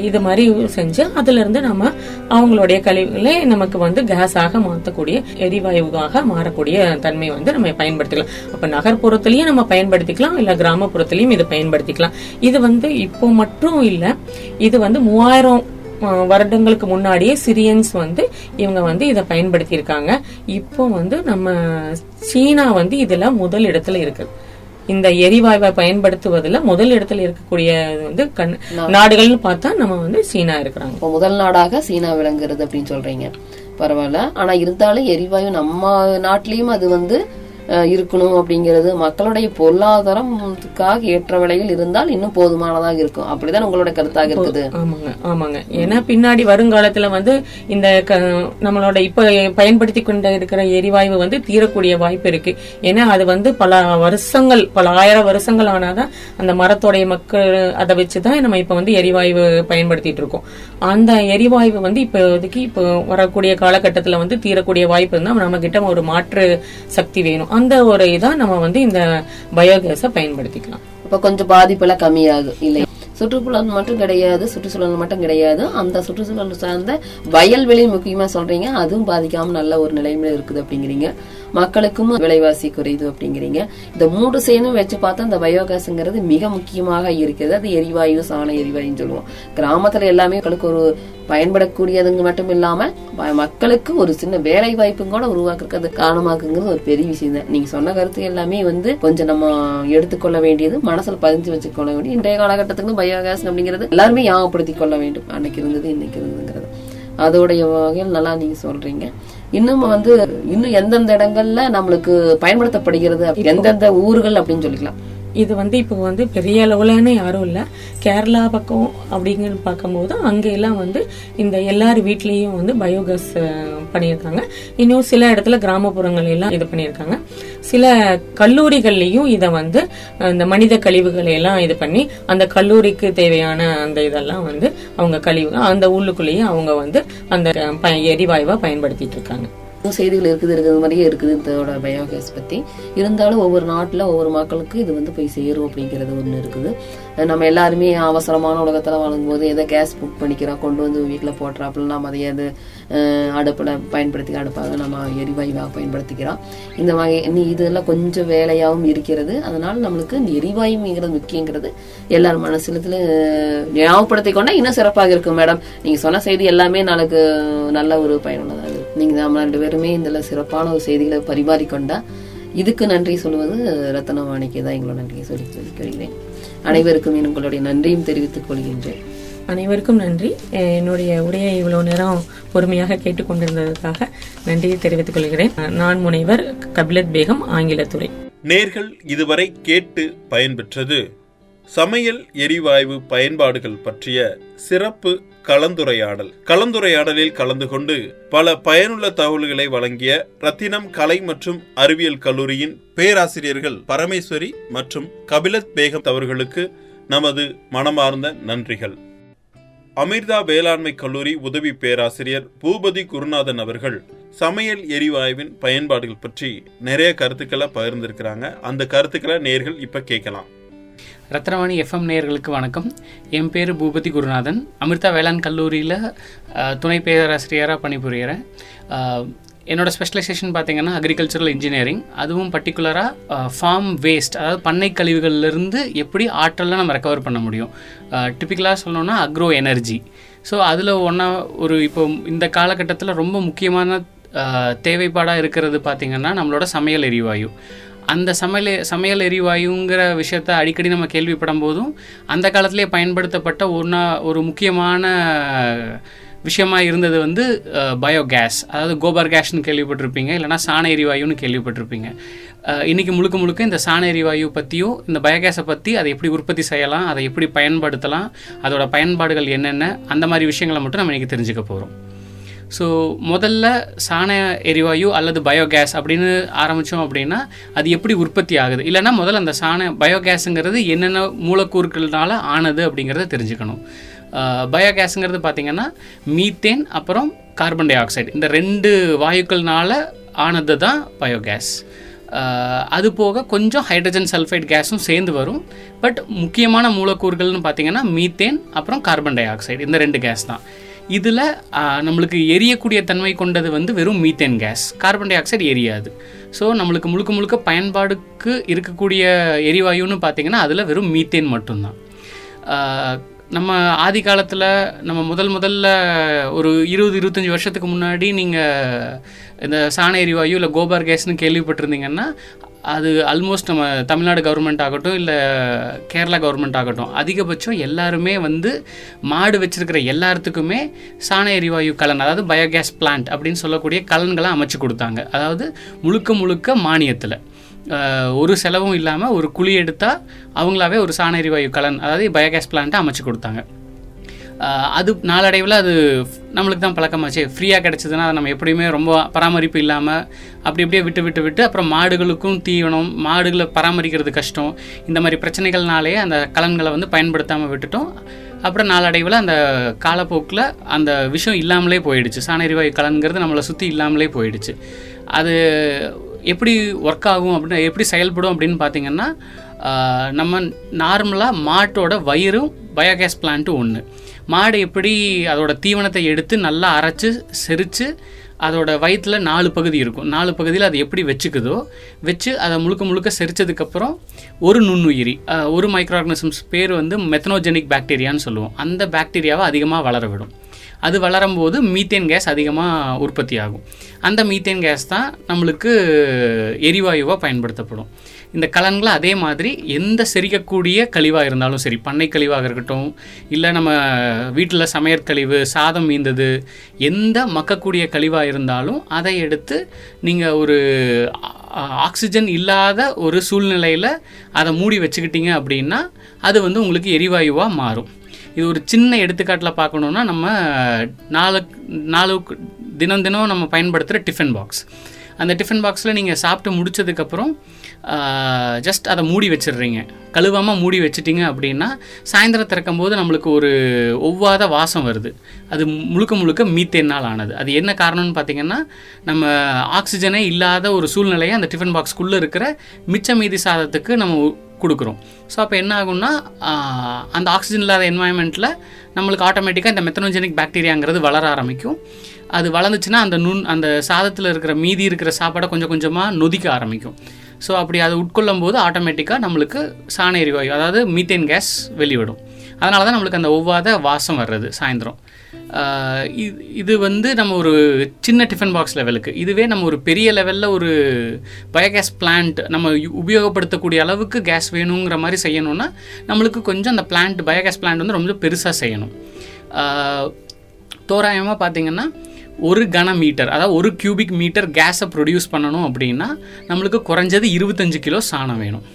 இது மாதிரி செஞ்சு அதுல இருந்து நம்ம அவங்களுடைய கழிவுகளை நமக்கு வந்து கேஸாக மாற்றக்கூடிய எரிவாயுவாக மாறக்கூடிய தன்மை வந்து நம்ம பயன்படுத்திக்கலாம். அப்ப நகர்ப்புறத்திலயும் நம்ம பயன்படுத்திக்கலாம் இல்ல கிராமப்புறத்திலயும் இது பயன்படுத்திக்கலாம். இது வந்து இப்போ மட்டும் இல்ல இது வந்து மூவாயிரம் வருடங்களுக்கு முன்னாடியே சிரியன்ஸ் வந்து இவங்க வந்து இதை பயன்படுத்தி இருக்காங்க இப்போ வந்து நம்ம சீனா வந்து இதுல முதல் இடத்துல இருக்கு. இந்த எரிவாயுவை பயன்படுத்துவதுல முதல் இடத்துல இருக்கக்கூடிய வந்து கண் நாடுகள்னு பார்த்தா நம்ம வந்து சீனா இருக்கிறாங்க. இப்போ முதல் நாடாக சீனா விளங்குறது அப்படின்னு சொல்றீங்க. பரவாயில்ல. ஆனா இருந்தாலும் எரிவாயு நம்ம நாட்டிலயும் அது வந்து இருக்கணும் அப்படிங்கிறது மக்களுடைய பொருளாதாரத்துக்காக ஏற்ற விலையில் இருந்தால் இன்னும் போதுமானதாக இருக்கும். அப்படிதான் உங்களோட கருத்தாக இருக்குது. ஆமாங்க ஆமாங்க. ஏன்னா பின்னாடி வருங்காலத்துல வந்து இந்த நம்மளோட இப்ப பயன்படுத்தி கொண்டு இருக்கிற எரிவாயு வந்து தீரக்கூடிய வாய்ப்பு இருக்கு. ஏன்னா அது வந்து பல வருஷங்கள் பல ஆயிரம் வருஷங்கள் ஆனாதான் அந்த மரத்தோடைய மக்கள் அதை வச்சுதான் நம்ம இப்ப வந்து எரிவாயு பயன்படுத்திட்டு இருக்கோம். அந்த எரிவாயு வந்து இப்போதைக்கு இப்போ வரக்கூடிய காலகட்டத்துல வந்து தீரக்கூடிய வாய்ப்பு இருந்தா நம்ம கிட்ட ஒரு மாற்று சக்தி வேணும். அந்த ஒரு இதா நம்ம வந்து இந்த பயோகேஸை பயன்படுத்திக்கலாம். இப்ப கொஞ்சம் பாதிப்பெல்லாம் கம்மியாகும் இல்லை சுற்றுப்புறம் மட்டும் கிடையாது சுற்றுச்சூழல் மட்டும் கிடையாது. அந்த சுற்றுச்சூழல் சார்ந்த வயல்வெளி முக்கியமா சொல்றீங்க. அதுவும் பாதிக்காம நல்ல ஒரு நிலைமையில இருக்குது அப்படிங்கிறீங்க. மக்களுக்கும் விலைவாசி குறையுது அப்படிங்கிறீங்க. இந்த மூன்று சேனும் வச்சு பார்த்தா இந்த பயோகேஸ்ங்கிறது மிக முக்கியமாக இருக்கிறது. அது எரிவாயு சாண எரிவாயுன்னு சொல்லுவோம். கிராமத்துல எல்லாமே மக்களுக்கு ஒரு பயன்படக்கூடியதுங்க மட்டும் இல்லாம மக்களுக்கு ஒரு சின்ன வேலை வாய்ப்பும் கூட உருவாக்குறது காரணமாக்குங்கிறது ஒரு பெரிய விஷயம் தான் நீங்க சொன்ன கருத்து எல்லாமே வந்து கொஞ்சம் நம்ம எடுத்துக்கொள்ள வேண்டியது மனசுல பதிஞ்சு வச்சுக்கொள்ள வேண்டியது. இன்றைய காலகட்டத்துக்கு பயோகேஸ் அப்படிங்கிறது எல்லாருமே ஞாபகப்படுத்திக் கொள்ள வேண்டும். அன்னைக்கு இருந்தது இன்னைக்கு இருந்ததுங்கிறது. அதோடைய வகையில் நல்லா நீங்க சொல்றீங்க. இன்னும் வந்து இன்னும் எந்தெந்த இடங்கள்ல நம்மளுக்கு பயன்படுத்தப்படுகிறது எந்தெந்த ஊர்கள் அப்படின்னு சொல்லிக்கலாம். இது வந்து இப்போ வந்து பெரிய அளவுலன்னு யாரும் இல்லை. கேரளா பக்கம் அப்படிங்கன்னு பார்க்கும்போது அங்கெல்லாம் வந்து இந்த எல்லார் வீட்லேயும் வந்து பயோகேஸ் பண்ணியிருக்காங்க. இன்னும் சில இடத்துல கிராமப்புறங்கள் எல்லாம் இது பண்ணியிருக்காங்க. சில கல்லூரிகள்லேயும் இதை வந்து இந்த மனித கழிவுகளை எல்லாம் இது பண்ணி அந்த கல்லூரிக்கு தேவையான அந்த இதெல்லாம் வந்து அவங்க கழிவு அந்த உள்ளுக்குள்ளேயே அவங்க வந்து அந்த எரிவாயுவை ப- பயன்படுத்திட்டு இருக்காங்க. செய்திகள் இருக்குது இருக்கிறது மாதிரியே இருக்குது. இதோட பயோகேஸ் பற்றி இருந்தாலும் ஒவ்வொரு நாட்டில் ஒவ்வொரு மக்களுக்கு இது வந்து போய் சேரும் அப்படிங்கிறது ஒன்று இருக்குது. நம்ம எல்லாருமே அவசரமான உலகத்தில் வாழும்போது எதை கேஸ் புக் பண்ணிக்கிறோம் கொண்டு வந்து வீட்டில் போட்டுறாப்புல நம்ம அதை அது பயன்படுத்தி அடுப்பாக நம்ம எரிவாயுவாக பயன்படுத்திக்கிறோம் இந்த வகை நீ இதெல்லாம் கொஞ்சம் வேலையாகவும் இருக்கிறது. அதனால் நம்மளுக்கு இந்த எரிவாயுங்கிறது முக்கியங்கிறது எல்லார் மனசுலத்துல ஞாபகப்படுத்திக் கொண்டா இன்னும் சிறப்பாக இருக்கும் மேடம். நீங்கள் சொன்ன செய்தி எல்லாமே நாளுக்கு நல்ல ஒரு பயனுள்ளதாக இருக்கு நீங்க நம்ம ரெண்டு பேருமே இதுல சிறப்பான ஒரு செய்திகளை பரிமாறிக்கொண்டா இதுக்கு நன்றி சொல்வது ரத்தனவாணிக்கு தான் எங்களோட நன்றியை சொல்லி சொல்லிக் கொள்கிறேன். அனைவருக்கும் உங்களுடைய நன்றியும் தெரிவித்துக் கொள்கின்றேன். அனைவருக்கும் நன்றி. என்னுடைய உரையை இவ்வளவு நேரம் பொறுமையாக கேட்டுக்கொண்டிருந்ததற்காக நன்றியை தெரிவித்துக் கொள்கிறேன். நான் முனைவர் கபிலத் பேகம் ஆங்கிலத்துறை. நேர்கள் இதுவரை கேட்டு பயன்பெற்றது. சமையல் எரிவாயு பயன்பாடுகள் பற்றிய சிறப்பு கலந்துரையாடல். கலந்துரையாடலில் கலந்து கொண்டு பல பயனுள்ள தகவல்களை வழங்கிய ரத்தினம் கலை மற்றும் அறிவியல் கல்லூரியின் பேராசிரியர்கள் பரமேஸ்வரி மற்றும் கபிலத் பேகம் அவர்களுக்கு நமது மனமார்ந்த நன்றிகள். அமிர்தா வேளாண்மை கல்லூரி உதவி பேராசிரியர் பூபதி குருநாதன் அவர்கள் சமையல் எரிவாயுவின் பயன்பாடுகள் பற்றி நிறைய கருத்துக்களை பகிர்ந்திருக்கிறாங்க. அந்த கருத்துக்களை நேர்கள் இப்ப கேட்கலாம். ரத்னவாணி எஃப்எம் நேயர்களுக்கு வணக்கம். என் பேர் பூபதி குருநாதன். அமிர்தா வேளாண் கல்லூரியில் துணை பேராசிரியராக பணிபுரிகிறேன் என்னோடய என்னோட ஸ்பெஷலைசேஷன் பார்த்தீங்கன்னா அக்ரிகல்ச்சரல் இன்ஜினியரிங் அதுவும் பர்டிகுலராக ஃபார்ம் வேஸ்ட் அதாவது பண்ணை கழிவுகள்லேருந்து எப்படி ஆற்றலாம் நம்ம ரெக்கவர் பண்ண முடியும். டிப்பிக்கலாக சொல்லணும்னா அக்ரோ எனர்ஜி ஸோ அதில் ஒன்றா ஒரு இப்போ இந்த காலகட்டத்தில் ரொம்ப முக்கியமான தேவைப்பாடாக இருக்கிறது பார்த்திங்கன்னா நம்மளோட சமையல் எரிவாயு. அந்த சமையல் சமையல் எரிவாயுங்கிற விஷயத்த அடிக்கடி நம்ம கேள்விப்படும் போதும் அந்த காலத்திலே பயன்படுத்தப்பட்ட ஒன்றா ஒரு முக்கியமான விஷயமா இருந்தது வந்து பயோகேஸ் அதாவது கோபர் கேஸ்னு கேள்விப்பட்டிருப்பீங்க இல்லைனா சாண எரிவாயுன்னு கேள்விப்பட்டிருப்பீங்க. இன்றைக்கி இன்னைக்கு முழுக்க முழுக்க இந்த சாண எரிவாயு பற்றியும் இந்த பயோகேஸை பற்றி அதை எப்படி உற்பத்தி செய்யலாம் அதை எப்படி பயன்படுத்தலாம் அதோட பயன்பாடுகள் என்னென்ன அந்த மாதிரி விஷயங்களை மட்டும் நம்ம இன்றைக்கி தெரிஞ்சுக்க போகிறோம் ஸோ முதல்ல சாண எரிவாயு அல்லது பயோகேஸ் அப்படின்னு ஆரம்பித்தோம் அப்படின்னா அது எப்படி உற்பத்தி ஆகுது? இல்லைன்னா முதல்ல அந்த சாண பயோகேஸுங்கிறது என்னென்ன மூலக்கூறுகள்னால ஆனது அப்படிங்கிறத தெரிஞ்சுக்கணும். பயோகேஸுங்கிறது பார்த்திங்கன்னா மீத்தேன் அப்புறம் கார்பன் டை ஆக்சைடு இந்த ரெண்டு வாயுக்கள்னால ஆனது தான் பயோகேஸ் அது போக கொஞ்சம் ஹைட்ரஜன் சல்ஃபைட் கேஸும் சேர்ந்து வரும். பட் முக்கியமான மூலக்கூறுகள்னு பார்த்தீங்கன்னா மீத்தேன் அப்புறம் கார்பன் டை ஆக்சைடு இந்த ரெண்டு கேஸ் தான். இதில் நம்மளுக்கு எரியக்கூடிய தன்மை கொண்டது வந்து வெறும் methane gas. Carbon dioxide எரியாது. ஸோ நம்மளுக்கு முழுக்க முழுக்க பயன்பாடுக்கு இருக்கக்கூடிய எரிவாயுன்னு பார்த்தீங்கன்னா அதில் வெறும் மீத்தேன் மட்டும்தான். நம்ம ஆதி காலத்தில் நம்ம முதல் முதல்ல ஒரு இருபது இருபத்தஞ்சி வருஷத்துக்கு முன்னாடி நீங்கள் இந்த சாண எரிவாயு இல்லை கோபார் கேஸ்னு கேள்விப்பட்டிருந்தீங்கன்னா அது ஆல்மோஸ்ட் நம்ம தமிழ்நாடு கவர்மெண்ட் ஆகட்டும் இல்லை கேரளா கவர்மெண்ட் ஆகட்டும் அதிகபட்சம் எல்லாருமே வந்து மாடு வச்சிருக்கிற எல்லாத்துக்குமே சாண எரிவாயு கலன் அதாவது பயோகேஸ் பிளான்ட் அப்படின்னு சொல்லக்கூடிய கலன்களை அமைச்சு கொடுத்தாங்க. அதாவது முழுக்க முழுக்க மானியத்தில். ஒரு செலவும் இல்லாமல் ஒரு குழி எடுத்தால் அவங்களாவே ஒரு சாண எரிவாயு கலன் அதாவது பயோகேஸ் பிளான்ட்டை அமைச்சு கொடுத்தாங்க. அது நாளடைவில் அது நம்மளுக்கு தான் பழக்கமாச்சு. ஃப்ரீயாக கிடச்சதுன்னா அதை நம்ம எப்படியுமே ரொம்ப பராமரிப்பு இல்லாமல் அப்படி அப்படியே விட்டு விட்டு விட்டு அப்புறம் மாடுகளுக்கும் தீவனம் மாடுகளை பராமரிக்கிறது கஷ்டம். இந்த மாதிரி பிரச்சனைகள்னாலே அந்த கலன்களை வந்து பயன்படுத்தாமல் விட்டுட்டோம். அப்புறம் நாளடைவில் அந்த காலப்போக்கில் அந்த விஷயம் இல்லாமலே போயிடுச்சு. சாணரிவாயு கலன்கிறது நம்மளை சுற்றி இல்லாமலே போயிடுச்சு. அது எப்படி ஒர்க் ஆகும் அப்படின்னு எப்படி செயல்படும் அப்படின்னு பார்த்தீங்கன்னா நம்ம நார்மலாக மாட்டோட வயிறும் பயோகேஸ் பிளான்ட்டும் ஒன்று மாடு எப்படி அதோட தீவனத்தை எடுத்து நல்லா அரைச்சு செரித்து அதோட வயிற்றில் நாலு பகுதி இருக்கும். நாலு பகுதியில் அது எப்படி வச்சுக்குதோ வச்சு அதை முழுக்க முழுக்க செரித்ததுக்கப்புறம் ஒரு நுண்ணுயிரி ஒரு மைக்ரோ ஆர்கனிசம்ஸ் பேர் வந்து மெத்தனோஜெனிக் பாக்டீரியான்னு சொல்லுவோம். அந்த பாக்டீரியாவை அதிகமாக வளர விடும் அது வளரும்போது மீத்தேன் கேஸ் அதிகமாக உற்பத்தி ஆகும் அந்த மீத்தேன் கேஸ் தான் நம்மளுக்கு எரிவாயுவாக பயன்படுத்தப்படும். இந்த கலன்களை அதே மாதிரி எந்த செரிக்கக்கூடிய கழிவாக இருந்தாலும் சரி பண்ணை கழிவாக இருக்கட்டும் இல்லை நம்ம வீட்டில் சமையற் கழிவு சாதம் மீந்தது எந்த மக்கக்கூடிய கழிவாக இருந்தாலும் அதை எடுத்து நீங்கள் ஒரு ஆக்சிஜன் இல்லாத ஒரு சூழ்நிலையில் அதை மூடி வச்சுக்கிட்டீங்க அப்படின்னா அது வந்து உங்களுக்கு எரிவாயுவாக மாறும். இது ஒரு சின்ன எடுத்துக்காட்டில் பார்க்கணுன்னா நம்ம நாலு நாலு தினம் தினம் நம்ம பயன்படுத்துகிற டிஃபன் பாக்ஸ். அந்த டிஃபன் பாக்ஸில் நீங்கள் சாப்பிட்டு முடிச்சதுக்கப்புறம் ஜஸ்ட் அதை மூடி வச்சிடுறீங்க. கழுவாமல் மூடி வச்சிட்டிங்க அப்படின்னா சாயந்தரம் திறக்கும் போது நம்மளுக்கு ஒரு ஒவ்வாத வாசம் வருது. அது முழுக்க முழுக்க மீத்தேனால் ஆனது. அது என்ன காரணம்னு பார்த்திங்கன்னா நம்ம ஆக்சிஜனே இல்லாத ஒரு சூழ்நிலையை அந்த டிஃபன் பாக்ஸ்க்குள்ளே இருக்கிற மிச்ச மீதி சாதத்துக்கு நம்ம கொடுக்குறோம். ஸோ அப்போ என்ன ஆகும்னா அந்த ஆக்சிஜன் இல்லாத என்வாயன்மெண்ட்டில் நம்மளுக்கு ஆட்டோமேட்டிக்காக இந்த மெத்தனோஜெனிக் பாக்டீரியாங்கிறது வளர ஆரம்பிக்கும். அது வளர்ந்துச்சுன்னா அந்த நுண் அந்த சாதத்தில் இருக்கிற மீதி இருக்கிற சாப்பாடை கொஞ்சம் கொஞ்சமாக நொதிக்க ஆரம்பிக்கும். ஸோ அப்படி அதை உட்கொள்ளும் போது ஆட்டோமேட்டிக்காக நம்மளுக்கு சாண எரிவாயு அதாவது மீத்தேன் கேஸ் வெளிவிடும். அதனால தான் நம்மளுக்கு அந்த ஒவ்வாத வாசம் வர்றது சாயந்தரம். இது இது வந்து நம்ம ஒரு சின்ன டிஃபன் பாக்ஸ் லெவலுக்கு இதுவே நம்ம ஒரு பெரிய லெவலில் ஒரு பயோகேஸ் பிளான்ட் நம்ம உபயோகப்படுத்தக்கூடிய அளவுக்கு கேஸ் வேணுங்கிற மாதிரி செய்யணும்னா நம்மளுக்கு கொஞ்சம் அந்த பிளான்ட் பயோகேஸ் பிளான்ட் வந்து ரொம்ப பெருசாக செய்யணும். தோராயமாக பார்த்திங்கன்னா ஒரு கன மீட்டர் அதாவது ஒரு கியூபிக் மீட்டர் கேஸை ப்ரொடியூஸ் பண்ணணும் அப்படின்னா நம்மளுக்கு குறைஞ்சது இருபத்தஞ்சு கிலோ சாணம் வேணும்.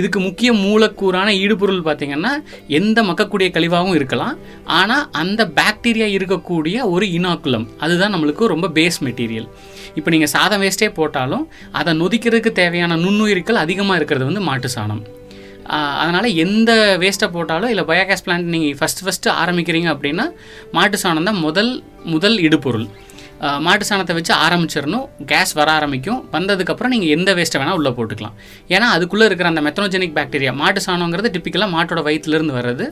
இதுக்கு முக்கிய மூலக்கூறான ஈடுபொருள் பார்த்திங்கன்னா எந்த மக்கக்கூடிய கழிவாகவும் இருக்கலாம். ஆனால் அந்த பாக்டீரியா இருக்கக்கூடிய ஒரு இனாக்குலம் அதுதான் நம்மளுக்கு ரொம்ப பேஸ் மெட்டீரியல் இப்போ நீங்கள் சாதம் வேஸ்ட்டே போட்டாலும் அதை நொதிக்கிறதுக்கு தேவையான நுண்ணுயிர்கள் அதிகமாக இருக்கிறது வந்து மாட்டு சாணம். அதனால் எந்த வேஸ்ட்டை போட்டாலும் இல்லை பயோகேஸ் பிளான்ட் நீங்கள் ஃபஸ்ட்டு ஃபஸ்ட்டு ஆரம்பிக்கிறீங்க அப்படின்னா மாட்டு சாணம் தான் முதல் முதல் இடுபொருள். மாட்டு சாணத்தை வச்சு ஆரம்பிச்சிடணும். கேஸ் வர ஆரம்பிக்கும். வந்ததுக்கப்புறம் நீங்கள் எந்த வேஸ்ட்டை வேணால் உள்ளே போட்டுக்கலாம். ஏன்னா அதுக்குள்ளே இருக்கிற அந்த மெத்தனோஜெனிக் பாக்டீரியா மாட்டு சாணங்கிறது டிப்பிக்கலாக மாட்டோட வயிற்றுலேருந்து வர்றது.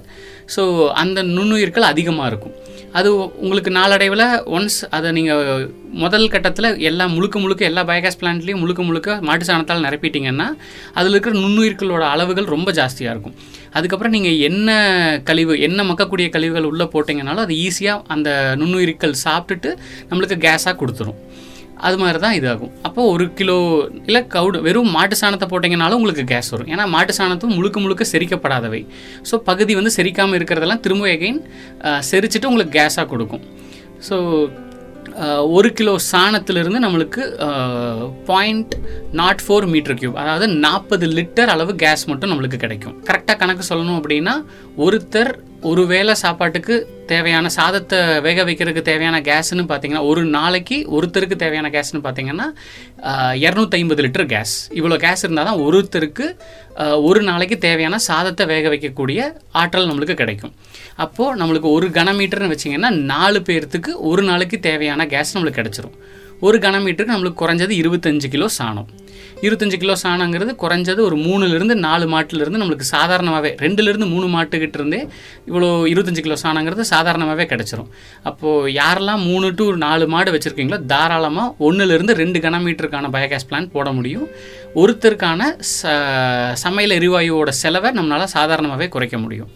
ஸோ அந்த நுண்ணுயிர்கள் அதிகமாக இருக்கும். அது உங்களுக்கு நாளடைவில் ஒன்ஸ் அதை நீங்கள் முதல் கட்டத்தில் எல்லா முழுக்க முழுக்க எல்லா பயோகேஸ் பிளான்ட்லேயும் முழுக்க முழுக்க மாட்டு சாணத்தால் நிரப்பிட்டீங்கன்னா அதில் இருக்கிற நுண்ணுயிர்களோட அளவுகள் ரொம்ப ஜாஸ்தியாக இருக்கும். அதுக்கப்புறம் நீங்கள் என்ன கழிவு என்ன மக்கக்கூடிய கழிவுகள் உள்ளே போட்டிங்கனாலும் அது ஈஸியாக அந்த நுண்ணுயிர்கள் சாப்பிட்டுட்டு நம்மளுக்கு கேஸாக கொடுத்துரும். அது மாதிரி தான் இதாகும். அப்போ ஒரு கிலோ இல்லை கவுடு வெறும் மாட்டு சாணத்தை போட்டிங்கனாலும் உங்களுக்கு கேஸ் வரும். ஏன்னா மாட்டு சாணத்தும் முழுக்க முழுக்க செரிக்கப்படாதவை. ஸோ பகுதி வந்து செரிக்காமல் இருக்கிறதெல்லாம் திரும்ப எகைன் செரிச்சிட்டு உங்களுக்கு கேஸாக கொடுக்கும். ஸோ ஒரு கிலோ சாணத்திலிருந்து நம்மளுக்கு point nought four metre cube அதாவது நாற்பது லிட்டர் அளவு கேஸ் மட்டும் நம்மளுக்கு கிடைக்கும். கரெக்டாக கணக்கு சொல்லணும் அப்படின்னா ஒருத்தர் ஒரு வேளை சாப்பாட்டுக்கு தேவையான சாதத்தை வேக வைக்கிறதுக்கு தேவையான கேஸ்ன்னு பார்த்தீங்கன்னா ஒரு நாளைக்கு ஒருத்தருக்கு தேவையான கேஸ்ன்னு பார்த்தீங்கன்னா இரநூத்தைம்பது லிட்டர் கேஸ். இவ்வளோ கேஸ் இருந்தால் தான் ஒருத்தருக்கு ஒரு நாளைக்கு தேவையான சாதத்தை வேக வைக்கக்கூடிய ஆற்றல் நம்மளுக்கு கிடைக்கும். அப்போது நம்மளுக்கு ஒரு கனமீட்டர்னு வச்சிங்கன்னா நாலு பேர்த்துக்கு ஒரு நாளைக்கு தேவையான கேஸ் நம்மளுக்கு கிடச்சிரும். ஒரு கனமீட்டருக்கு நம்மளுக்கு குறைஞ்சது இருபத்தஞ்சு கிலோ சாணம். இருபத்தஞ்சு கிலோ சாணங்கிறது குறைஞ்சது ஒரு மூணுலேருந்து நாலு மாட்டிலிருந்து நம்மளுக்கு சாதாரணமாகவே ரெண்டுலேருந்து மூணு மாட்டுக்கிட்ட இருந்தே இவ்வளோ இருபத்தஞ்சு கிலோ சாணங்கிறது சாதாரணமாகவே கிடச்சிரும். அப்போது யாரெல்லாம் மூணு டு நாலு மாடு வச்சுருக்கீங்களோ தாராளமாக ஒன்றுலேருந்து ரெண்டு கனமீட்டருக்கான பயோகேஸ் பிளான் போட முடியும். ஒருத்தருக்கான ச சமையல் எரிவாயுவோட செலவை நம்மளால் சாதாரணமாகவே குறைக்க முடியும்.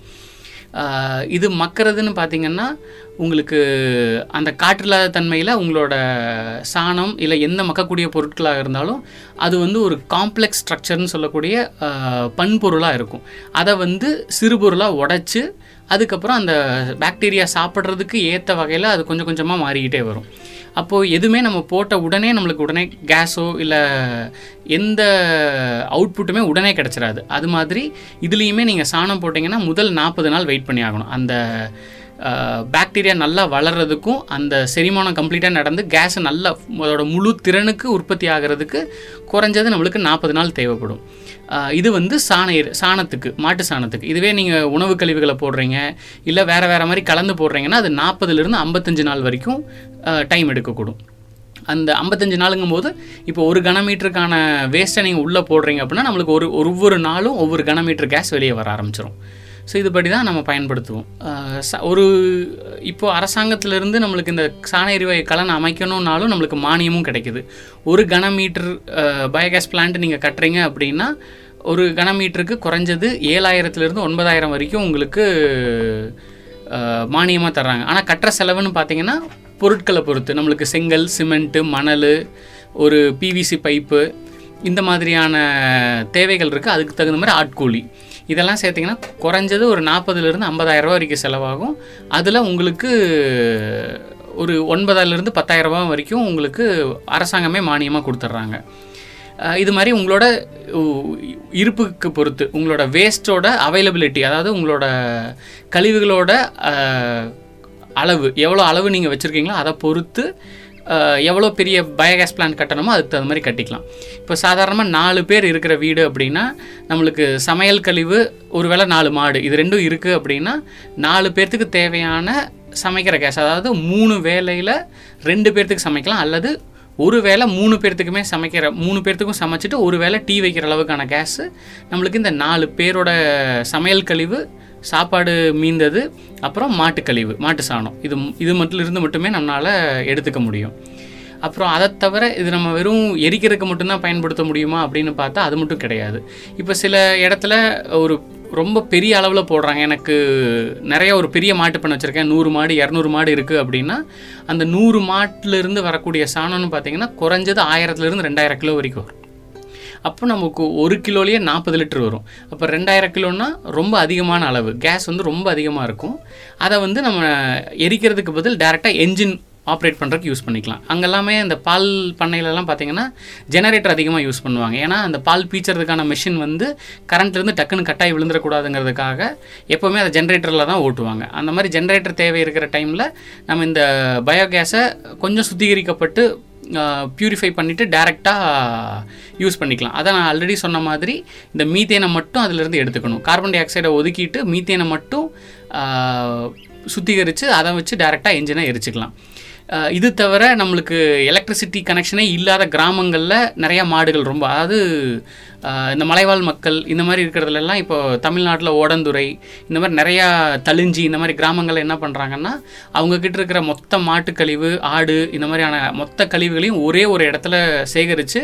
இது மக்கிறதுன்னு பார்த்தீங்கன்னா உங்களுக்கு அந்த காற்றில்லாத தன்மையில் உங்களோட சாணம் இல்லை எந்த மக்கக்கூடிய பொருட்களாக இருந்தாலும் அது வந்து ஒரு காம்ப்ளெக்ஸ் ஸ்ட்ரக்சர்னு சொல்லக்கூடிய பண்பொருளாக இருக்கும். அதை வந்து சிறுபொருளாக உடச்சி அதுக்கப்புறம் அந்த பாக்டீரியா சாப்பிட்றதுக்கு ஏற்ற வகையில் அது கொஞ்சம் கொஞ்சமாக மாறிக்கிட்டே வரும். அப்போது எதுவுமே நம்ம போட்ட உடனே நம்மளுக்கு உடனே கேஸோ இல்லை எந்த அவுட்புட்டுமே உடனே கிடச்சிடாது அது மாதிரி இதுலேயுமே நீங்கள் சாணம் போட்டிங்கன்னா முதல் நாற்பது நாள் வெயிட் பண்ணி ஆகணும். அந்த பாக்டீரியா நல்லா வளர்கிறதுக்கும் அந்த செரிமானம் கம்ப்ளீட்டாக நடந்து கேஸை நல்லா அதோட முழு திறனுக்கு உற்பத்தி ஆகிறதுக்கு குறைஞ்சது நம்மளுக்கு நாற்பது நாள் தேவைப்படும். இது வந்து சாண சாணத்துக்கு மாட்டு சாணத்துக்கு. இதுவே நீங்கள் உணவு கழிவுகளை போடுறீங்க இல்லை வேறு வேறு மாதிரி கலந்து போடுறீங்கன்னா அது நாற்பதுலேருந்து ஐம்பத்தஞ்சு நாள் வரைக்கும் டைம் எடுக்கக்கூடும். அந்த ஐம்பத்தஞ்சு நாளுங்கும் போது இப்போ ஒரு கனமீட்டருக்கான வேஸ்ட்டை நீங்கள் உள்ளே போடுறீங்க அப்படின்னா நம்மளுக்கு ஒரு ஒவ்வொரு நாளும் ஒவ்வொரு கனமீட்டர் கேஸ் வெளியே வர ஆரம்பிச்சிடும் ஸோ இதுபடி தான் நம்ம பயன்படுத்துவோம். ச- ஒரு இப்போ அரசாங்கத்திலிருந்து நம்மளுக்கு இந்த சாண எரிவாயு கலன் அமைக்கணும்னாலும் நம்மளுக்கு மானியமும் கிடைக்குது. ஒரு கனமீட்டர் பயோகேஸ் பிளான்ட் நீங்கள் கட்டுறீங்க அப்படின்னா ஒரு கனமீட்டருக்கு குறைஞ்சது ஏழாயிரத்துலேருந்து ஒன்பதாயிரம் வரைக்கும் உங்களுக்கு மானியமாக தர்றாங்க. ஆனால் கட்டுற செலவுன்னு பார்த்தீங்கன்னா பொருட்களை பொறுத்து. நம்மளுக்கு செங்கல் சிமெண்ட்டு மணல் ஒரு பிவிசி பைப்பு இந்த மாதிரியான தேவைகள் இருக்குது அதுக்கு தகுந்த மாதிரி ஆட்கூலி. இதெல்லாம் சேர்த்திங்கன்னா குறைஞ்சது ஒரு நாற்பதுலேருந்து ஐம்பதாயிரம் ரூபா வரைக்கும் செலவாகும். அதில் உங்களுக்கு ஒரு ஒன்பதாயிரலேருந்து பத்தாயிரம் ரூபா வரைக்கும் உங்களுக்கு அரசாங்கமே மானியமாக கொடுத்துட்றாங்க. இது மாதிரி உங்களோட இருப்புக்கு பொறுத்து உங்களோட வேஸ்ட்டோட அவைலபிலிட்டி அதாவது உங்களோட கழிவுகளோட அளவு எவ்வளோ அளவு நீங்கள் வச்சுருக்கீங்களோ அதை பொறுத்து எவ்வளோ பெரிய பயோகேஸ் பிளான்ட் கட்டணுமோ அதுக்கு தகுந்த மாதிரி கட்டிக்கலாம். இப்போ சாதாரணமாக நாலு பேர் இருக்கிற வீடு அப்படின்னா நம்மளுக்கு சமையல் கழிவு ஒருவேளை நாலு மாடு இது ரெண்டும் இருக்குது அப்படின்னா நாலு பேர்த்துக்கு தேவையான சமைக்கிற கேஸ் அதாவது மூணு வேளையில் ரெண்டு பேர்த்துக்கு சமைக்கலாம் அல்லது ஒரு வேளை மூணு பேர்த்துக்குமே சமைக்கிற மூணு பேர்த்துக்கும் சமைச்சிட்டு ஒரு வேளை டீ வைக்கிற அளவுக்கான கேஸு நம்மளுக்கு இந்த நாலு பேரோட சமையல் கழிவு சாப்பாடு மீந்தது அப்புறம் மாட்டுக்கழிவு மாட்டு சாணம். இது இது மட்டும் இருந்து மட்டுமே நம்மளால் எடுத்துக்க முடியும். அப்புறம் அதை தவிர இது நம்ம வெறும் எரிக்கிறதுக்கு மட்டும்தான் பயன்படுத்த முடியுமா அப்படின்னு பார்த்தா அது மட்டும் கிடையாது. இப்போ சில இடத்துல ஒரு ரொம்ப பெரிய அளவில் போடுறாங்க. எனக்கு நிறைய ஒரு பெரிய மாட்டு பண்ண வச்சுருக்கேன். நூறு மாடு இரநூறு மாடு இருக்குது அப்படின்னா அந்த நூறு மாட்டிலிருந்து வரக்கூடிய சாணம்னு பார்த்தீங்கன்னா குறைஞ்சது ஆயிரத்துலேருந்து ரெண்டாயிரம் கிலோ வரைக்கும் வரும். அப்போ நமக்கு ஒரு கிலோலேயே நாற்பது லிட்டர் வரும். அப்போ ரெண்டாயிரம் கிலோன்னா ரொம்ப அதிகமான அளவு. கேஸ் வந்து ரொம்ப அதிகமாக இருக்கும். அதை வந்து நம்ம எரிக்கிறதுக்கு பதில் டேரெக்டாக என்ஜின் ஆப்ரேட் பண்ணுறதுக்கு யூஸ் பண்ணிக்கலாம். அங்கெல்லாமே இந்த பால் பண்ணையிலலாம் பார்த்தீங்கன்னா ஜெனரேட்டர் அதிகமாக யூஸ் பண்ணுவாங்க. ஏன்னா அந்த பால் பீச்சறதுக்கான மிஷின் வந்து கரண்ட்லேருந்து டக்குன்னு கட்டாயி விழுந்துடக்கூடாதுங்கிறதுக்காக எப்போவுமே அதை ஜென்ரேட்டரில் தான் ஓட்டுவாங்க. அந்த மாதிரி ஜென்ரேட்டர் தேவை இருக்கிற டைமில் நம்ம இந்த பயோகேஸை கொஞ்சம் சுத்திகரிக்கப்பட்டு ப்யூரிஃபை பண்ணிவிட்டு டேரெக்டாக யூஸ் பண்ணிக்கலாம். அதை நான் ஆல்ரெடி சொன்ன மாதிரி இந்த மீத்தேனை மட்டும் அதிலிருந்து எடுத்துக்கணும். கார்பன் டை ஆக்சைடை ஒதுக்கிட்டு மீத்தேனை மட்டும் சுத்திகரித்து அதை வச்சு டேரெக்டாக என்ஜினை எரிச்சுக்கலாம். இது தவிர நம்மளுக்கு எலக்ட்ரிசிட்டி கனெக்ஷனே இல்லாத கிராமங்களில் நிறையா மாடுகள் ரொம்ப அதாவது இந்த மலைவாழ் மக்கள் இந்த மாதிரி இருக்கிறதுலலாம் இப்போ தமிழ்நாட்டில் ஓடந்துறை இந்த மாதிரி நிறையா தளிஞ்சி இந்த மாதிரி கிராமங்களில் என்ன பண்ணுறாங்கன்னா அவங்கக்கிட்ட இருக்கிற மொத்த மாட்டுக்கழிவு ஆடு இந்த மாதிரியான மொத்த கழிவுகளையும் ஒரே ஒரு இடத்துல சேகரித்து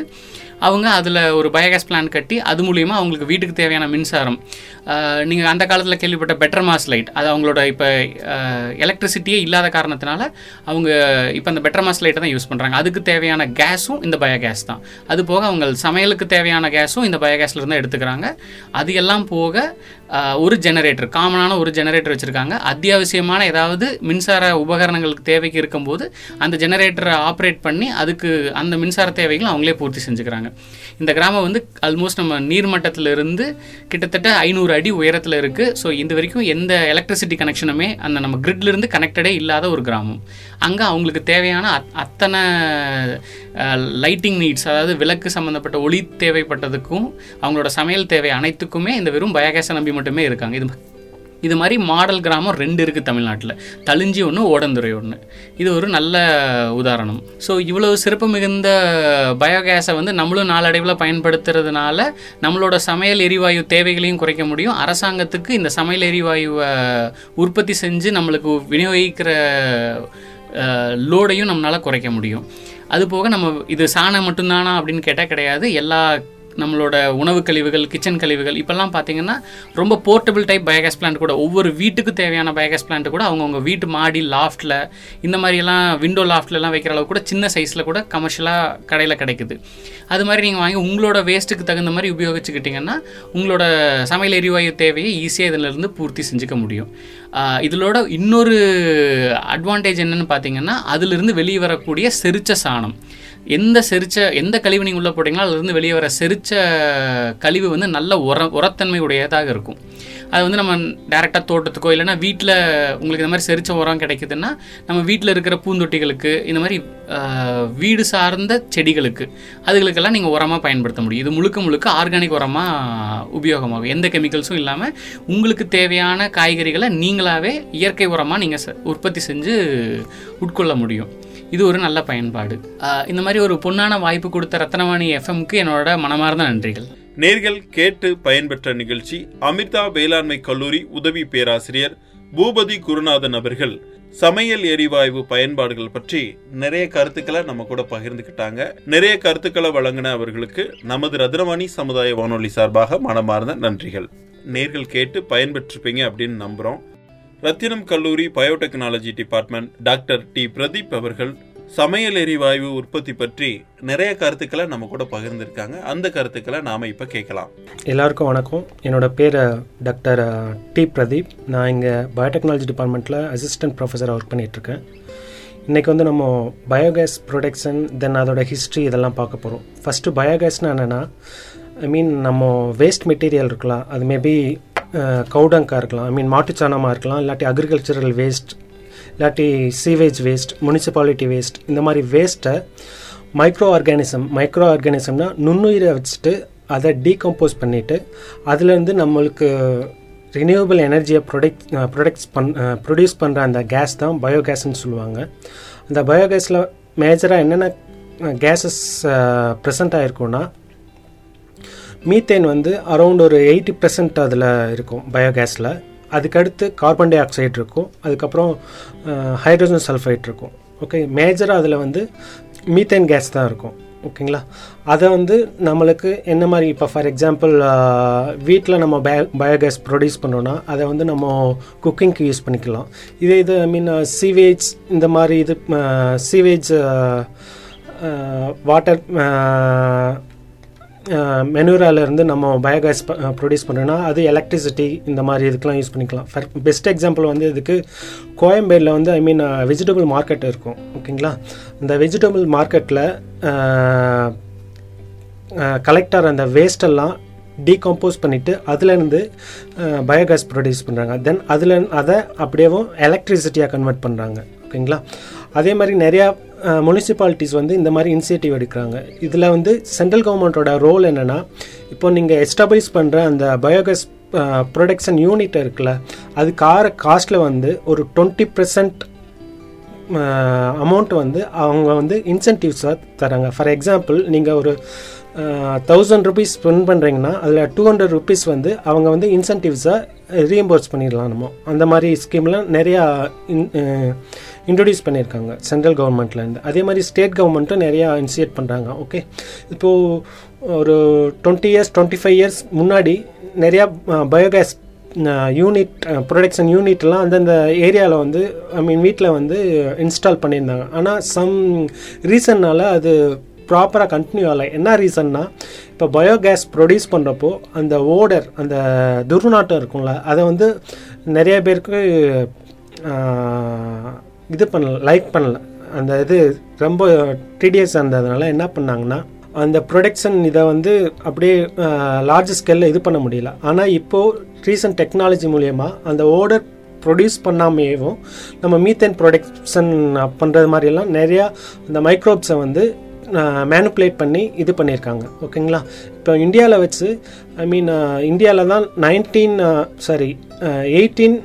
அவங்க அதில் ஒரு பயோகேஸ் பிளான் கட்டி அது மூலியமாக அவங்களுக்கு வீட்டுக்கு தேவையான மின்சாரம். நீங்கள் அந்த காலத்தில் கேள்விப்பட்ட பெட்டர் மாஸ் லைட் அது அவங்களோட இப்போ எலக்ட்ரிசிட்டியே இல்லாத காரணத்தினால அவங்க இப்போ அந்த பெட்டர் மாஸ் லைட்டை தான் யூஸ் பண்ணுறாங்க அதுக்கு தேவையான கேஸும் இந்த பயோகேஸ் தான். அது போக அவங்க சமையலுக்கு தேவையான கேஸும் இந்த பயோகேஸ்லேருந்து எடுத்துக்கிறாங்க. அது எல்லாம் போக ஒரு ஜெனரேட்டர் காமனான ஒரு ஜெனரேட்டர் வச்சுருக்காங்க. அத்தியாவசியமான ஏதாவது மின்சார உபகரணங்களுக்கு தேவைக்கு இருக்கும்போது அந்த ஜெனரேட்டரை ஆப்ரேட் பண்ணி அதுக்கு அந்த மின்சார தேவைகளும் அவங்களே பூர்த்தி செஞ்சுக்கிறாங்க. இந்த கிராமம் வந்து ஆல்மோஸ்ட் நம்ம நீர்மட்டத்தில் இருந்து கிட்டத்தட்ட ஐநூறு அடி உயரத்தில் இருக்குது ஸோ இது வரைக்கும் எந்த எலக்ட்ரிசிட்டி கனெக்ஷனுமே அந்த நம்ம கிரிட்லேருந்து கனெக்டடே இல்லாத ஒரு கிராமம். அங்கே அவங்களுக்கு தேவையான அத்- அத்தனை லைட்டிங் நீட்ஸ் அதாவது விளக்கு சம்மந்தப்பட்ட ஒளி தேவைப்பட்டதுக்கும் அவங்களோட சமையல் தேவை அனைத்துக்குமே இந்த வெறும் பயோகேஸை நம்பி மட்டுமே இருக்காங்க. இது இது மாதிரி மாடல் கிராமம் ரெண்டு இருக்குது தமிழ்நாட்டில். தளிஞ்சி ஒன்று ஓடந்துறை ஒன்று இது ஒரு நல்ல உதாரணம். ஸோ இவ்வளோ சிறப்பு மிகுந்த பயோகேஸை வந்து நம்மளும் நாளடைவில் பயன்படுத்துறதுனால நம்மளோட சமையல் எரிவாயு தேவைகளையும் குறைக்க முடியும். அரசாங்கத்துக்கு இந்த சமையல் எரிவாயுவை உற்பத்தி செஞ்சு நம்மளுக்கு விநியோகிக்கிற லோடையும் நம்மளால் குறைக்க முடியும். அது போக நம்ம இது சாணம் மட்டும்தானா அப்படின்னு கேட்டால் கிடையாது. எல்லா நம்மளோட உணவு கழிவுகள் கிச்சன் கழிவுகள் இப்போல்லாம் பார்த்தீங்கன்னா ரொம்ப போர்ட்டபிள் டைப் பயோகேஸ் பிளான்ட் கூட ஒவ்வொரு வீட்டுக்கு தேவையான பயோகேஸ் பிளான்ட் கூட அவங்கவுங்க வீட்டு மாடி லாஃப்ட்டில் இந்த மாதிரியெல்லாம் விண்டோ லாஃப்ட்லலாம் வைக்கிற அளவு கூட சின்ன சைஸில் கூட கமர்ஷியலாக கடையில் கிடைக்குது. அது மாதிரி நீங்கள் வாங்கி உங்களோட வேஸ்ட்டுக்கு தகுந்த மாதிரி உபயோகிச்சுக்கிட்டிங்கன்னா உங்களோட சமையல் எரிவாயு தேவையை ஈஸியாக இதிலிருந்து பூர்த்தி செஞ்சுக்க முடியும். இதிலோட இன்னொரு அட்வான்டேஜ் என்னன்னு பார்த்தீங்கன்னா அதிலிருந்து வெளியே வரக்கூடிய செரிச்ச சாணம். எந்த செரிச்ச எந்த கழிவு நீங்கள் உள்ளே போட்டிங்களோ அதுலேருந்து வெளியே வர செரிச்ச கழிவு வந்து நல்ல உர உரத்தன்மை உடையதாக இருக்கும். அது வந்து நம்ம டேரெக்டாக தோட்டத்துக்கோ இல்லைன்னா வீட்டில் உங்களுக்கு இந்த மாதிரி செரிச்ச உரம் கிடைக்குதுன்னா நம்ம வீட்டில் இருக்கிற பூந்தொட்டிகளுக்கு இந்த மாதிரி வீடு சார்ந்த செடிகளுக்கு அதுகளுக்கெல்லாம் நீங்கள் உரமாக பயன்படுத்த முடியும். இது முழுக்க முழுக்க ஆர்கானிக் உரமாக உபயோகமாகும். எந்த கெமிக்கல்ஸும் இல்லாமல் உங்களுக்கு தேவையான காய்கறிகளை நீங்களாகவே இயற்கை உரமாக நீங்கள் உற்பத்தி செஞ்சு உட்கொள்ள முடியும். இது ஒரு நல்ல பயன்பாடு. இந்த மாதிரி ஒரு பொன்னான வாய்ப்பு கொடுத்த ரத்னவாணி எஃப்எம்க்கு என்னோட மனமார்ந்த நன்றிகள். நேர்கள் கேட்டு பயன்பெற்ற நிகழ்ச்சி அமிர்தா வேளாண்மை கல்லூரி உதவி பேராசிரியர் பூபதி குருநாதன் அவர்கள். சமையல் எரிவாயு பயன்பாடுகள் பற்றி நிறைய கருத்துக்களை நம்ம கூட பகிர்ந்துக்கிட்டாங்க. நிறைய கருத்துக்களை வழங்கின அவர்களுக்கு நமது ரத்னவாணி சமுதாய வானொலி சார்பாக மனமார்ந்த நன்றிகள். நேர்கள் கேட்டு பயன்பெற்றிருப்பீங்க அப்படின்னு நம்புறோம். ரத்தினம் கல்லூரி biotechnology department doctor D. Pradeep அவர்கள் சமையல் எரிவாயு உற்பத்தி பற்றி நிறைய கருத்துக்களை நம்ம கூட பகிர்ந்திருக்காங்க. அந்த கருத்துக்களை நாம இப்ப கேட்கலாம். எல்லாருக்கும் வணக்கம். என்னோட பேர் டாக்டர் டி. பிரதீப். நான் இங்கே பயோடெக்னாலஜி டிபார்ட்மெண்ட்டில் அசிஸ்டன்ட் ப்ரொஃபஸராக ஒர்க் பண்ணிகிட்ருக்கேன் இன்றைக்கி வந்து நம்ம பயோகேஸ் ப்ரொடக்ஷன் தென் அதோட ஹிஸ்ட்ரி இதெல்லாம் பார்க்க போகிறோம் ஃபஸ்ட்டு பயோகேஸ்னால் என்னென்னா ஐ மீன் நம்ம வேஸ்ட் மெட்டீரியல் இருக்கலாம். அது மேபி கவுடங்காக இருக்கலாம். ஐ மீன் மாட்டுச்சாணமாக இருக்கலாம். இல்லாட்டி அக்ரிகல்ச்சரல் வேஸ்ட் இல்லாட்டி சீவேஜ் வேஸ்ட் முனிசிபாலிட்டி வேஸ்ட் இந்த மாதிரி வேஸ்ட்டை மைக்ரோ ஆர்கானிசம் மைக்ரோ ஆர்கானிசம்னா நுண்ணுயிரை வச்சுட்டு அதை டீகம்போஸ் பண்ணிவிட்டு அதுலேருந்து நம்மளுக்கு ரினியூவபிள் எனர்ஜியை ப்ரொடக்ட் ப்ரொடக்ட்ஸ் பண் ப்ரொடியூஸ் பண்ணுற அந்த கேஸ் தான் பயோகேஸ்ன்னு சொல்லுவாங்க. அந்த பயோகேஸில் மேஜராக என்னென்ன கேஸஸ் ப்ரெசண்ட் ஆகிருக்குன்னா மீத்தேன் வந்து அரௌண்ட் ஒரு எயிட்டி பர்சன்ட் அதில் இருக்கும் பயோகேஸில் அதுக்கடுத்து கார்பன் டை ஆக்சைடு இருக்கும். அதுக்கப்புறம் ஹைட்ரஜன் சல்ஃபைட் இருக்கும். ஓகே மேஜராக அதில் வந்து மீத்தேன் கேஸ் தான் இருக்கும். ஓகேங்களா அதை வந்து நம்மளுக்கு என்ன மாதிரி இப்போ ஃபார் எக்ஸாம்பிள் வீட்டில் நம்ம பய பயோகேஸ் ப்ரொடியூஸ் பண்ணுறோன்னா அதை வந்து நம்ம குக்கிங்க்கு யூஸ் பண்ணிக்கலாம். இதே இது ஐ மீன் சீவேஜ் இந்த மாதிரி இது சீவேஜ் வாட்டர் மெனூராலேருந்து நம்ம பயோகேஸ் ப்ரொடியூஸ் பண்ணுறோன்னா அது எலக்ட்ரிசிட்டி இந்த மாதிரி இதுக்கெலாம் யூஸ் பண்ணிக்கலாம். ஃபர் பெஸ்ட் எக்ஸாம்பிள் வந்து இதுக்கு கோயம்பேடில் வந்து ஐ மீன் வெஜிடபிள் மார்க்கெட் இருக்கும். ஓகேங்களா? இந்த வெஜிடபிள் மார்க்கெட்டில் கலெக்டர் அந்த வேஸ்டெல்லாம் டீகம்போஸ் பண்ணிவிட்டு அதுலேருந்து பயோகேஸ் ப்ரொடியூஸ் பண்ணுறாங்க தென் அதில் அதை அப்படியேவும் எலக்ட்ரிசிட்டியாக கன்வெர்ட் பண்ணுறாங்க ஓகேங்களா? அதே மாதிரி நிறையா முனிசிபாலிட்டிஸ் வந்து இந்த மாதிரி இனிஷியேட்டிவ் எடுக்கிறாங்க. இதில் வந்து சென்ட்ரல் கவர்மெண்ட்டோட ரோல் என்னென்னா இப்போ நீங்கள் எஸ்டாப்ளிஷ் பண்ணுற அந்த பயோகேஸ் ப்ரொடக்ஷன் யூனிட் இருக்குல்ல அது கார காஸ்ட்டில் வந்து ஒரு டுவெண்ட்டி பர்சன்ட் அமௌண்ட் வந்து அவங்க வந்து இன்சென்டிவ்ஸாக தராங்க. ஃபார் எக்ஸாம்பிள் நீங்கள் ஒரு தௌசண்ட் ருபீஸ் ஸ்பெண்ட் பண்ணுறீங்கன்னா அதில் டூ ஹண்ட்ரட் ருபீஸ் வந்து அவங்க வந்து இன்சென்டிவ்ஸை ரீஎம்போர்ஸ் பண்ணிடலாம் நம்ம அந்த மாதிரி ஸ்கீம்லாம் நிறையா இன் இன்ட்ரடியூஸ் பண்ணியிருக்காங்க சென்ட்ரல் கவர்மெண்ட்லேருந்து அதே மாதிரி ஸ்டேட் கவர்மெண்ட்டும் நிறையா இனிஷியேட் பண்ணுறாங்க ஓகே இப்போது ஒரு twenty years twenty five years முன்னாடி நிறையா பயோகேஸ் யூனிட் ப்ரொடக்ஷன் யூனிட்லாம் அந்தந்த ஏரியாவில் வந்து ஐ மீன் வீட்டில் வந்து இன்ஸ்டால் பண்ணியிருந்தாங்க. ஆனால் சம் ரீசன்னால் அது ப்ராப்பராக கண்டினியூ ஆகலை. என்ன ரீசன்னா இப்போ பயோகேஸ் ப்ரொடியூஸ் பண்ணுறப்போ அந்த ஓடர் அந்த துர்நாட்டம் இருக்கும்ல அதை வந்து நிறைய பேருக்கு இது பண்ணல லைக் பண்ணல. அந்த இது ரொம்ப டிடிஎஸ் இருந்ததுனால என்ன பண்ணாங்கன்னா அந்த ப்ரொடக்ஷன் இதை வந்து அப்படியே லார்ஜ் ஸ்கேலில் இது பண்ண முடியல. ஆனால் இப்போது ரீசன்ட் டெக்னாலஜி மூலயமா அந்த ஓடர் ப்ரொடியூஸ் பண்ணாமையேவும் நம்ம மீத்தேன் ப்ரொடக்ஷன் பண்ணுறது மாதிரியெல்லாம் நிறையா அந்த மைக்ரோப்ஸை வந்து மேனுப்புலேட் பண்ணி இது பண்ணியிருக்காங்க. ஓகேங்களா? இப்போ இந்தியாவில் வச்சு ஐ மீன் இந்தியாவில் தான் நைன்டீன் சாரி எயிட்டீன்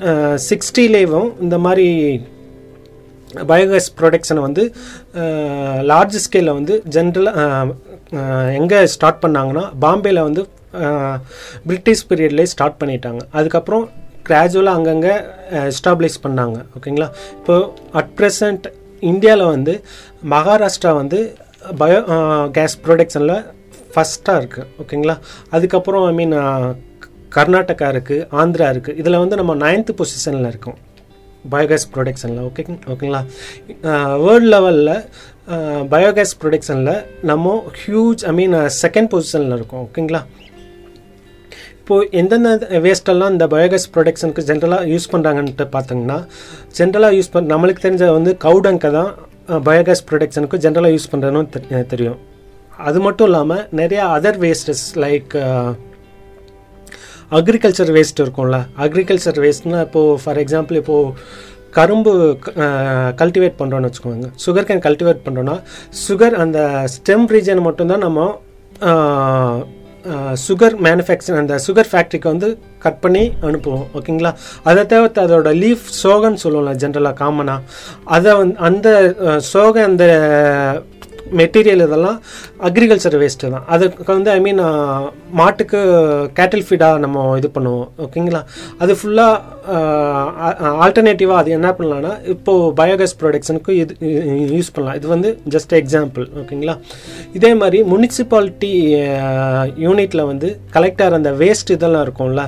சிக்ஸ்டிலேயும் இந்த மாதிரி பயோகேஸ் ப்ரொடக்ஷனை வந்து லார்ஜ் ஸ்கேலில் வந்து ஜென்ரலாக எங்கே ஸ்டார்ட் பண்ணாங்கன்னா பாம்பேயில் வந்து பிரிட்டிஷ் பீரியட்லேயே ஸ்டார்ட் பண்ணிட்டாங்க. அதுக்கப்புறம் கிராஜுவலாக அங்கங்கே எஸ்டாப்ளிஷ் பண்ணாங்க. ஓகேங்களா? இப்போது அட் ப்ரெசண்ட் இந்தியாவில் வந்து மகாராஷ்டிரா வந்து பயோ கேஸ் ப்ரொடக்ஷனில் ஃபஸ்ட்டாக இருக்குது ஓகேங்களா அதுக்கப்புறம் ஐ மீன் uh, கர்நாடகா இருக்குது ஆந்திரா இருக்குது இதில் வந்து நம்ம நைன்த்து பொசிஷனில் இருக்கோம். பயோகேஸ் ப்ரொடக்ஷனில் ஓகே ஓகேங்களா வேர்ல்டு லெவலில் பயோகேஸ் ப்ரொடக்ஷனில் நம்ம ஹியூஜ் ஐ மீன் செகண்ட் பொசிஷனில் இருக்கோம் ஓகேங்களா இப்போது எந்தெந்த வேஸ்டெல்லாம் இந்த பயோகேஸ் ப்ரொடக்ஷனுக்கு ஜென்ரலாக யூஸ் பண்ணுறாங்கன்ட்டு பார்த்தீங்கன்னா ஜென்ரலாக யூஸ் பண்ண நம்மளுக்கு தெரிஞ்ச வந்து கவுடங்கை தான் பயோகேஸ் ப்ரொடக்ஷனுக்கு ஜென்ரலாக யூஸ் பண்ணுறதுன்னு தெரியும். அது மட்டும் இல்லாமல் நிறையா other wastes like agriculture waste இருக்கும்ல. அக்ரிகல்ச்சர் வேஸ்ட்னா இப்போது ஃபார் எக்ஸாம்பிள் இப்போது கரும்பு கல்டிவேட் பண்ணுறோன்னு வச்சுக்கோங்க. சுகர் கேன் கல்டிவேட் பண்ணுறோன்னா சுகர் அந்த ஸ்டெம் ரீஜன் மட்டும்தான் நம்ம சுகர் மேனுஃபேக்சர் அந்த சுகர் ஃபேக்ட்ரிக்கு வந்து கட் பண்ணி அனுப்புவோம் ஓகேங்களா? அதை தவிர்த்து அதோட லீஃப் சோகன்னு சொல்லுவோம்ல ஜென்ரலாக காமனாக அதை வந்து அந்த சோகை அந்த மெட்டீரியல் இதெல்லாம் அக்ரிகல்ச்சர் வேஸ்ட்டு தான். அதுக்கு வந்து ஐ மீன் மாட்டுக்கு கேட்டில் ஃபீடாக நம்ம இது பண்ணுவோம். ஓகேங்களா அது ஃபுல்லாக ஆல்டர்னேட்டிவாக அது என்ன பண்ணலான்னா இப்போது பயோகேஸ் ப்ரொடக்ஷனுக்கு இது யூஸ் பண்ணலாம். இது வந்து ஜஸ்ட் எக்ஸாம்பிள் ஓகேங்களா இதே மாதிரி முனிசிபாலிட்டி யூனிட்டில் வந்து கலெக்டர் அந்த வேஸ்ட் இதெல்லாம் இருக்கும்ல?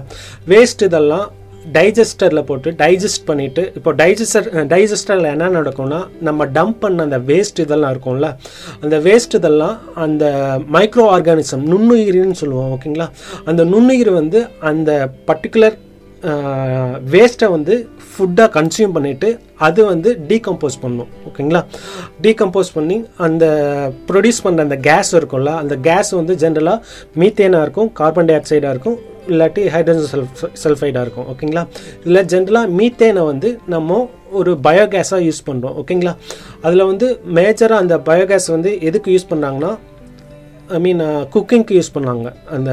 வேஸ்ட் இதெல்லாம் டைஜஸ்டரில் போட்டு டைஜஸ்ட் பண்ணிவிட்டு இப்போ டைஜஸ்டர் டைஜஸ்டரில் என்ன நடக்கும்னா நம்ம டம்ப் பண்ண அந்த வேஸ்ட் இதெல்லாம் இருக்கும்ல அந்த வேஸ்ட் இதெல்லாம் அந்த மைக்ரோ ஆர்கானிசம் நுண்ணுயிரின்னு சொல்லுவோம் ஓகேங்களா? அந்த நுண்ணுயிர் வந்து அந்த பர்டிகுலர் வேஸ்ட்டை வந்து ஃபுட்டாக கன்சியூம் பண்ணிவிட்டு அது வந்து டீகம்போஸ் பண்ணும் ஓகேங்களா? டீகம்போஸ் பண்ணி அந்த ப்ரொடியூஸ் பண்ணுற அந்த கேஸ் இருக்கும்ல அந்த கேஸ் வந்து ஜென்ரலாக மீத்தேனாக இருக்கும் கார்பன் டை ஆக்சைடாக இருக்கும் இல்லாட்டி ஹைட்ரஜன் சல்ஃப் சல்ஃபைடாக இருக்கும் ஓகேங்களா இதில் ஜென்ரலாக மீத்தேனை வந்து நம்ம ஒரு பயோகேஸாக யூஸ் பண்ணுறோம் ஓகேங்களா அதில் வந்து மேஜராக அந்த பயோகேஸ் வந்து எதுக்கு யூஸ் பண்ணுறாங்கன்னா ஐ மீன் குக்கிங்க்கு யூஸ் பண்ணாங்க அந்த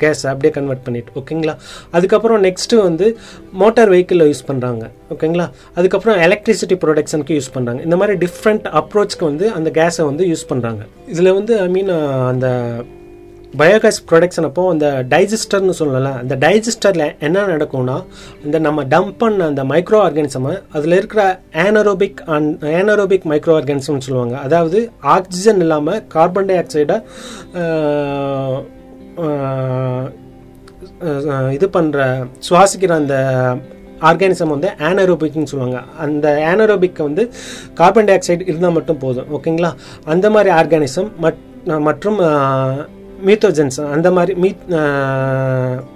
கேஸை அப்படியே கன்வெர்ட் பண்ணிட்டு ஓகேங்களா அதுக்கப்புறம் நெக்ஸ்ட்டு வந்து மோட்டார் வெஹிக்கிளில் யூஸ் பண்ணுறாங்க ஓகேங்களா அதுக்கப்புறம் எலக்ட்ரிசிட்டி ப்ரொடக்ஷனுக்கு யூஸ் பண்ணுறாங்க இந்த மாதிரி டிஃப்ரெண்ட் அப்ரோச்க்கு வந்து அந்த கேஸை வந்து யூஸ் பண்ணுறாங்க இதில் வந்து ஐ மீன் அந்த பயோகேஸ் ப்ரொடக்ஷன் அப்போ அந்த டைஜஸ்டர்னு சொல்லல அந்த டைஜஸ்டரில் என்ன நடக்கும்னா இந்த நம்ம டம்ப் பண்ண அந்த மைக்ரோ ஆர்கானிசமை அதில் இருக்கிற ஆனரோபிக் அண்ட் ஆனரோபிக் மைக்ரோ ஆர்கானிசம்னு சொல்லுவாங்க. அதாவது ஆக்சிஜன் இல்லாமல் கார்பன் டை ஆக்சைடை இது பண்ணுற சுவாசிக்கிற அந்த ஆர்கானிசம் வந்து ஆனரோபிக்னு சொல்லுவாங்க. அந்த ஆனரோபிக்கை வந்து கார்பன் டை ஆக்சைடு இருந்தால் மட்டும் போதும். ஓகேங்களா? அந்த மாதிரி ஆர்கானிசம் மற்றும் மீத்தோஜென்ஸ் அந்த மாதிரி மீத்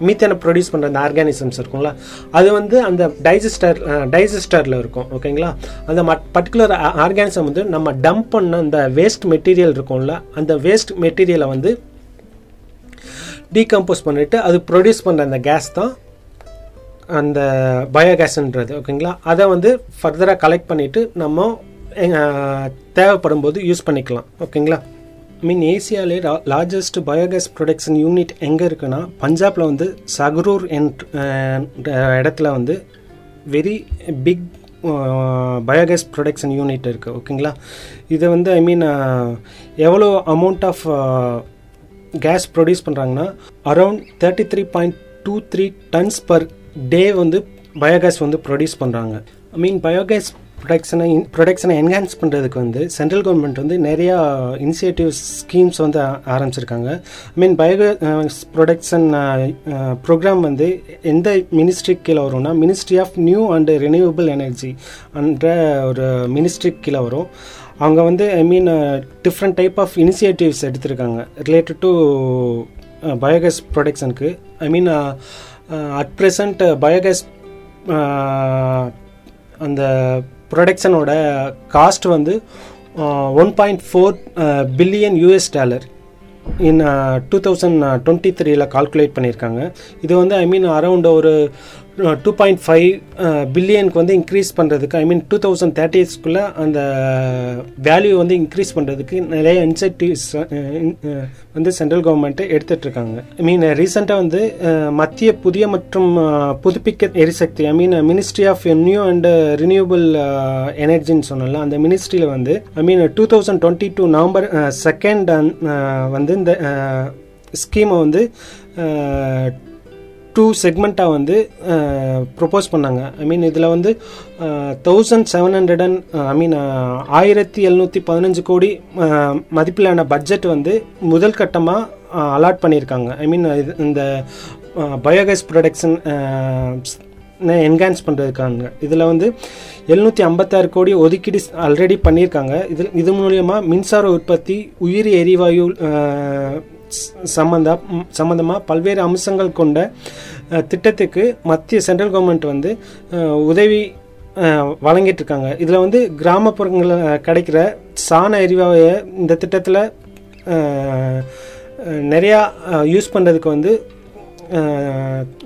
மீத்தேனை ப்ரொடியூஸ் பண்ணுற அந்த ஆர்கானிசம்ஸ் இருக்கும்ல அது வந்து அந்த டைஜஸ்டர் டைஜஸ்டரில் இருக்கும் ஓகேங்களா அந்த மட் பர்டிகுலர் ஆர்கானிசம் வந்து நம்ம டம்ப் பண்ண அந்த வேஸ்ட் மெட்டீரியல் இருக்கும்ல அந்த வேஸ்ட் மெட்டீரியலை வந்து டீகம்போஸ் பண்ணிவிட்டு அது ப்ரொடியூஸ் பண்ணுற அந்த கேஸ் தான் அந்த பயோகேஸ்ன்றது ஓகேங்களா அதை வந்து ஃபர்தராக கலெக்ட் பண்ணிவிட்டு நம்ம தேவைப்படும் போது யூஸ் பண்ணிக்கலாம் ஓகேங்களா மீன் ஏசியாலே லார்ஜஸ்ட் பயோகேஸ் ப்ரொடக்ஷன் யூனிட் எங்கே இருக்குன்னா பஞ்சாபில் வந்து சகரூர் என்ற இடத்துல வந்து very big biogas production unit இருக்குது ஓகேங்களா? இதை வந்து ஐ மீன் எவ்வளோ அமௌண்ட் ஆஃப் கேஸ் ப்ரொடியூஸ் பண்ணுறாங்கன்னா around thirty three point two three tons per day வந்து பயோகேஸ் வந்து ப்ரொடியூஸ் பண்ணுறாங்க ஐ மீன் பயோகேஸ் ப்ரொடக்ஷனை ப்ரொடக்ஷனை என்ஹான்ஸ் பண்ணுறதுக்கு வந்து சென்ட்ரல் கவர்மெண்ட் வந்து நிறையா இனிஷியேட்டிவ் ஸ்கீம்ஸ் வந்து ஆரம்பிச்சிருக்காங்க. I mean bio production programme வந்து எந்த மினிஸ்ட்ரி கீழே வரும்னா ministry of new and renewable energy என்ற ஒரு மினிஸ்ட்ரி கீழே வரும். அவங்க வந்து I mean different type of initiatives எடுத்திருக்காங்க. Related to biogas ப்ரொடக்ஷனுக்கு I mean at present biogas அந்த ப்ரொடக்ஷனோட காஸ்ட் வந்து one point four billion US dollar in two thousand twenty த்ரீயில் கால்குலேட் பண்ணியிருக்காங்க. இது வந்து ஐ மீன் அரவுண்ட் ஒரு டூ பாயிண்ட் ஃபைவ் பில்லியனுக்கு வந்து இன்க்ரீஸ் பண்ணுறதுக்கு ஐ மீன் டூ தௌசண்ட் தேர்ட்டிஸ்க்குள்ளே அந்த uh, வேல்யூ வந்து இன்க்ரீஸ் பண்ணுறதுக்கு நிறைய இன்சென்டிவ்ஸ் uh, uh, வந்து சென்ட்ரல் கவர்மெண்ட்டு எடுத்துட்டு இருக்காங்க ஐ மீன் ரீசெண்டாக வந்து மத்திய புதிய மற்றும் புதுப்பிக்க எரிசக்தி I mean ministry of new and renewable எனர்ஜின்னு சொன்னல அந்த மினிஸ்ட்ரியில் வந்து I mean two thousand twenty two November second வந்து இந்த ஸ்கீமை வந்து டூ செக்மெண்ட்டாக வந்து ப்ரொப்போஸ் பண்ணாங்க. ஐ மீன் இதில் வந்து thousand seven hundred and I mean ஆயிரத்தி எழுநூற்றி பதினஞ்சு கோடி மதிப்பிலான பட்ஜெட் வந்து முதல் கட்டமாக அலாட் பண்ணியிருக்காங்க. ஐ மீன் இது இந்த பயோகேஸ் ப்ரொடக்ஷன் என்ஹான்ஸ் பண்ணுறதுக்காங்க இதில் வந்து எழுநூற்றி ஐம்பத்தாறு கோடி ஒதுக்கீடு ஆல்ரெடி பண்ணியிருக்காங்க. இதில் இது மூலயமா மின்சார உற்பத்தி உயிரி எரிவாயு சம்பந்த சம்பந்தமாக பல்வேறு அம்சங்கள் கொண்ட திட்டத்துக்கு மத்திய சென்ட்ரல் கவர்மெண்ட் வந்து உதவி வழங்கிட்டு இருக்காங்க இதில் வந்து கிராமப்புறங்களில் கிடைக்கிற சாண எரிவாயை இந்த திட்டத்தில் நிறையா யூஸ் பண்ணுறதுக்கு வந்து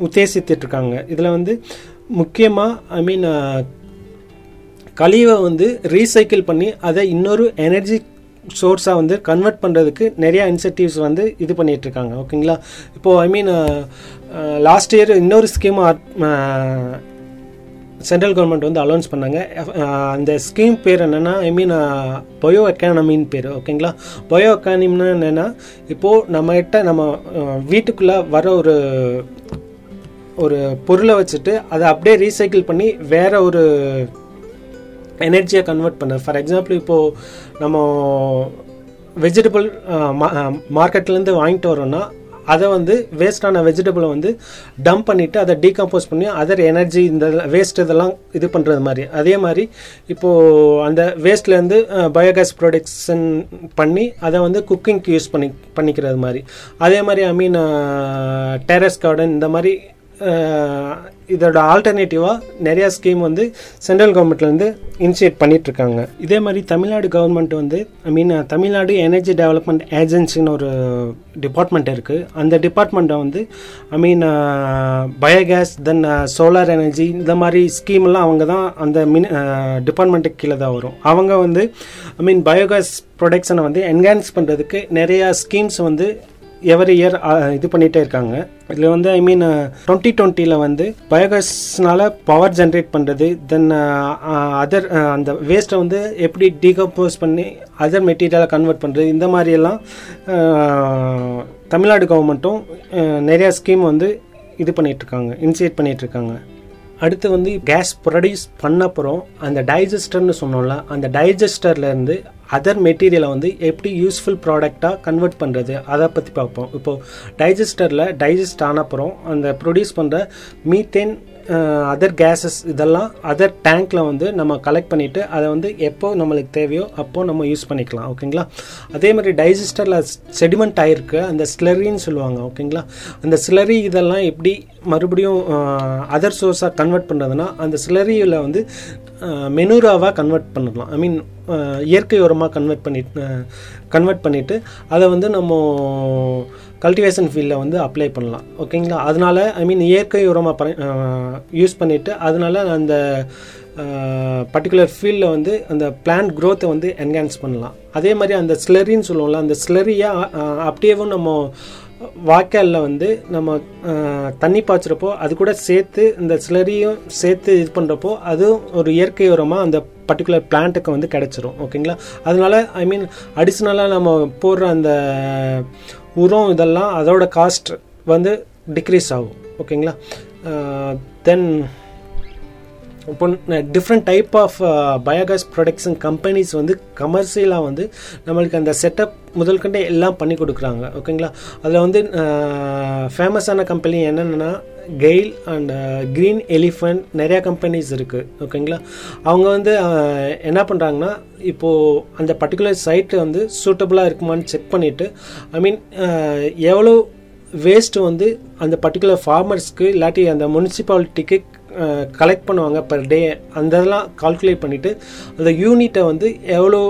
உத்தேசித்துட்ருக்காங்க இதில் வந்து முக்கியமாக ஐ மீன் கழிவை வந்து ரீசைக்கிள் பண்ணி அதை இன்னொரு எனர்ஜி சோர்ஸாக வந்து கன்வெர்ட் பண்ணுறதுக்கு நிறையா இன்சென்டிவ்ஸ் வந்து இது பண்ணிகிட்ருக்காங்க இருக்காங்க ஓகேங்களா இப்போது I mean last uh, year uh, இன்னொரு ஸ்கீம் சென்ட்ரல் கவர்மெண்ட் வந்து அலௌன்ஸ் பண்ணாங்க. Uh, அந்த ஸ்கீம் பேர் என்னென்னா ஐ மீன் பயோ எக்கானமின்னு பேர் ஓகேங்களா பயோ எக்கானமின்னா என்னென்னா இப்போது நம்மகிட்ட நம்ம வீட்டுக்குள்ளே வர ஒரு ஒரு பொருளை வச்சுட்டு அதை அப்படியே ரீசைக்கிள் பண்ணி வேற ஒரு எனர்ஜியை கன்வெர்ட் பண்ண. ஃபார் எக்ஸாம்பிள் இப்போது நம்ம வெஜிடபிள் மார்க்கெட்லேருந்து வாங்கிட்டு வரோன்னா அதை வந்து வேஸ்டான வெஜிடபிளை வந்து டம்ப் பண்ணிவிட்டு அதை டீகம்போஸ் பண்ணி அதர் எனர்ஜி இந்த வேஸ்ட் இதெல்லாம் இது பண்ணுறது மாதிரி. அதே மாதிரி இப்போது அந்த வேஸ்ட்லேருந்து பயோகேஸ் ப்ரொடக்ஷன் பண்ணி அதை வந்து குக்கிங்க்கு யூஸ் பண்ணி பண்ணிக்கிறது மாதிரி. அதே மாதிரி ஐ மீன் டெரஸ் கார்டன் இந்த மாதிரி இதோட ஆல்டர்னேட்டிவாக நிறையா ஸ்கீம் வந்து சென்ட்ரல் கவர்மெண்ட்லேருந்து இனிஷியேட் பண்ணிகிட்ருக்காங்க இதே மாதிரி தமிழ்நாடு கவர்மெண்ட் வந்து I mean Tamil Nadu energy development ஏஜென்சின்னு ஒரு டிபார்ட்மெண்ட் இருக்குது அந்த டிபார்ட்மெண்ட்டை வந்து I mean biogas then solar energy இந்த மாதிரி ஸ்கீம்லாம் அவங்க தான் அந்த மின் டிபார்ட்மெண்ட்டுக்கு கீழே தான் வரும். அவங்க வந்து ஐ மீன் பயோகேஸ் ப்ரொடக்ஷனை வந்து என்ஹான்ஸ் பண்ணுறதுக்கு நிறையா ஸ்கீம்ஸ் வந்து எவரி இயர் இது பண்ணிகிட்டே இருக்காங்க. இதில் வந்து ஐ மீன் டுவெண்ட்டி டுவெண்ட்டியில் வந்து பயோகேஸ்னால பவர் ஜென்ரேட் பண்ணுறது தென் அதர் அந்த வேஸ்ட்டை வந்து எப்படி டீகம்போஸ் பண்ணி அதர் மெட்டீரியலாக கன்வெர்ட் பண்ணுறது இந்த மாதிரியெல்லாம் தமிழ்நாடு கவர்மெண்ட்டும் நிறையா ஸ்கீம் வந்து இது பண்ணிகிட்ருக்காங்க இனிஷியேட் பண்ணிகிட்ருக்காங்க அடுத்து வந்து கேஸ் ப்ரொடியூஸ் பண்ண அப்புறம் அந்த டைஜஸ்டர்னு சொன்னோம்ல அந்த டைஜஸ்டர்லேருந்து அதர் மெட்டீரியலை வந்து எப்படி யூஸ்ஃபுல் ப்ராடக்டாக கன்வெர்ட் பண்ணுறது அதை பற்றி பார்ப்போம். இப்போது டைஜஸ்டரில் டைஜஸ்ட் ஆனப்புறம் அந்த ப்ரொடியூஸ் பண்ணுற மீத்தேன் அதர் கேஸஸ் இதெல்லாம் அதர் டேங்க்கில் வந்து நம்ம கலெக்ட் பண்ணிவிட்டு அதை வந்து எப்போ நம்மளுக்கு தேவையோ அப்போ நம்ம யூஸ் பண்ணிக்கலாம். ஓகேங்களா அதே மாதிரி டைஜஸ்டரில் செடிமெண்ட் ஆகிருக்கு அந்த ஸ்லரின்னு சொல்லுவாங்க. ஓகேங்களா அந்த ஸ்லரி இதெல்லாம் எப்படி மறுபடியும் அதர் சோர்ஸாக கன்வெர்ட் பண்ணுறதுனா அந்த ஸ்லரியில் வந்து மெனூராவாக கன்வெர்ட் பண்ணலாம். ஐ மீன் இயற்கை உரமாக கன்வெர்ட் பண்ணி கன்வெர்ட் பண்ணிவிட்டு அதை வந்து நம்ம கல்டிவேஷன் ஃபீல்டில் வந்து அப்ளை பண்ணலாம். ஓகேங்களா அதனால ஐ மீன் இயற்கை உரமாக யூஸ் பண்ணிவிட்டு அதனால அந்த பர்டிகுலர் ஃபீல்டில் வந்து அந்த பிளான்ட் க்ரோத்தை வந்து என்ஹான்ஸ் பண்ணலாம். அதே மாதிரி அந்த ஸ்லரின்னு சொல்லுவோம்ல அந்த ஸ்லரியாக அப்படியேவும் நம்ம வாய்க்காலில் வந்து நம்ம தண்ணி பாய்ச்சுறப்போ அது கூட சேர்த்து இந்த சிலரியும் சேர்த்து இது பண்ணுறப்போ அதுவும் ஒரு இயற்கை உரமாக அந்த பர்டிகுலர் பிளான்ட்டுக்கு வந்து கிடச்சிரும். ஓகேங்களா? அதனால ஐ மீன் அடிஷ்னலாக நம்ம போடுற அந்த உரம் இதெல்லாம் அதோட காஸ்ட் வந்து டிக்ரீஸ் ஆகும். ஓகேங்களா? தென் இப்போ different type of biogas production companies வந்து கமர்ஷியலாக வந்து நம்மளுக்கு அந்த செட்டப் முதல்கண்டே எல்லாம் பண்ணி கொடுக்குறாங்க. ஓகேங்களா அதில் வந்து ஃபேமஸான கம்பெனி என்னென்னா கெயில் அண்ட் க்ரீன் எலிஃபண்ட் நிறையா கம்பெனிஸ் இருக்குது ஓகேங்களா அவங்க வந்து என்ன பண்ணுறாங்கன்னா இப்போது அந்த பர்டிகுலர் சைட்டு வந்து சூட்டபுளாக இருக்குமான்னு செக் பண்ணிவிட்டு ஐ மீன் எவ்வளோ வேஸ்ட்டு வந்து அந்த பர்டிகுலர் ஃபார்மர்ஸ்க்கு இல்லாட்டி அந்த முனிசிபாலிட்டிக்கு கலெக்ட் பண்ணுவாங்க பர் டே அந்த இதெல்லாம் கால்குலேட் பண்ணிவிட்டு அந்த யூனிட்டை வந்து எவ்வளோ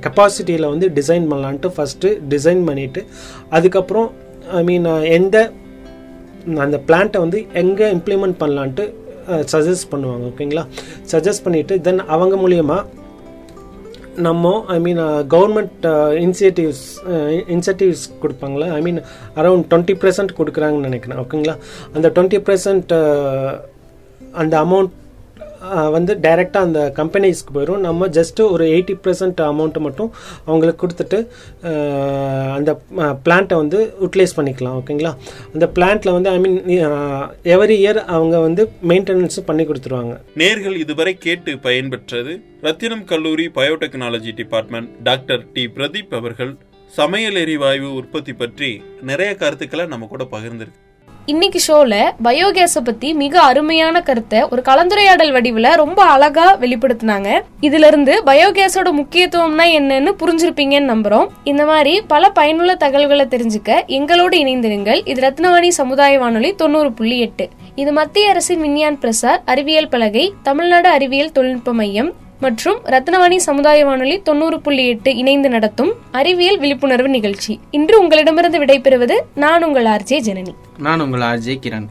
கெப்பாசிட்டியில் வந்து டிசைன் பண்ணலான்ட்டு ஃபஸ்ட்டு டிசைன் பண்ணிவிட்டு அதுக்கப்புறம் ஐ மீன் எந்த அந்த பிளான்ட்டை வந்து எங்கே இம்ப்ளிமெண்ட் பண்ணலான்ட்டு சஜஸ்ட் பண்ணுவாங்க ஓகேங்களா சஜஸ்ட் பண்ணிவிட்டு தென் அவங்க மூலியமாக நம்ம I mean government initiatives incentives கொடுப்பாங்களா? I mean around twenty percent கொடுக்குறாங்கன்னு நினைக்கிறேன் ஓகேங்களா? அந்த டுவெண்ட்டி பர்சன்ட் uh, அந்த அமௌண்ட் வந்து டைரெக்டாக அந்த கம்பெனிஸ்க்கு போயிடும் நம்ம ஜஸ்ட்டு ஒரு எயிட்டி பர்சன்ட் அமௌண்ட்டை மட்டும் அவங்களுக்கு கொடுத்துட்டு அந்த பிளான்ட்டை வந்து யூட்டிலைஸ் பண்ணிக்கலாம் ஓகேங்களா அந்த பிளான்ட்டில் வந்து ஐ மீன் எவரி இயர் அவங்க வந்து மெயின்டெனன்ஸும் பண்ணி கொடுத்துருவாங்க. நேர்கள் இதுவரை கேட்டு பயன்பெற்றது ரத்தினம் கல்லூரி biotechnology department doctor D Pradeep அவர்கள். சமையல் எரிவாயு உற்பத்தி பற்றி நிறைய கருத்துக்களை நம்ம கூட பகிர்ந்திருக்கு. இன்னைக்கு ஷோல பயோகேஸை பத்தி மிக அருமையான கருத்தை ஒரு கலந்துரையாடல் வடிவுல ரொம்ப அழகா வெளிப்படுத்தினாங்க. இதுல இருந்து பயோகேஸோட முக்கியத்துவம்னா என்னன்னு புரிஞ்சிருப்பீங்கன்னு நம்புறோம். இந்த மாதிரி பல பயனுள்ள தகவல்களை தெரிஞ்சுக்க எங்களோடு இணைந்திருங்கள். இது ரத்னவாணி சமுதாய வானொலி தொண்ணூறு புள்ளி எட்டு. இது மத்திய அரசின் விஞ்ஞான் பிரசார் அறிவியல் பலகை தமிழ்நாடு அறிவியல் தொழில்நுட்ப மையம். மற்றும் ரத்னவாணி சமுதாய வானொலி தொண்ணூறு புள்ளி எட்டு இணைந்து நடத்தும் அறிவியல் விழிப்புணர்வு நிகழ்ச்சி. இன்று உங்களிடமிருந்து விடைபெறுவது நான் உங்கள் ஆர்ஜே ஜனனி. நான் உங்கள் ஆர்ஜே கிரண்.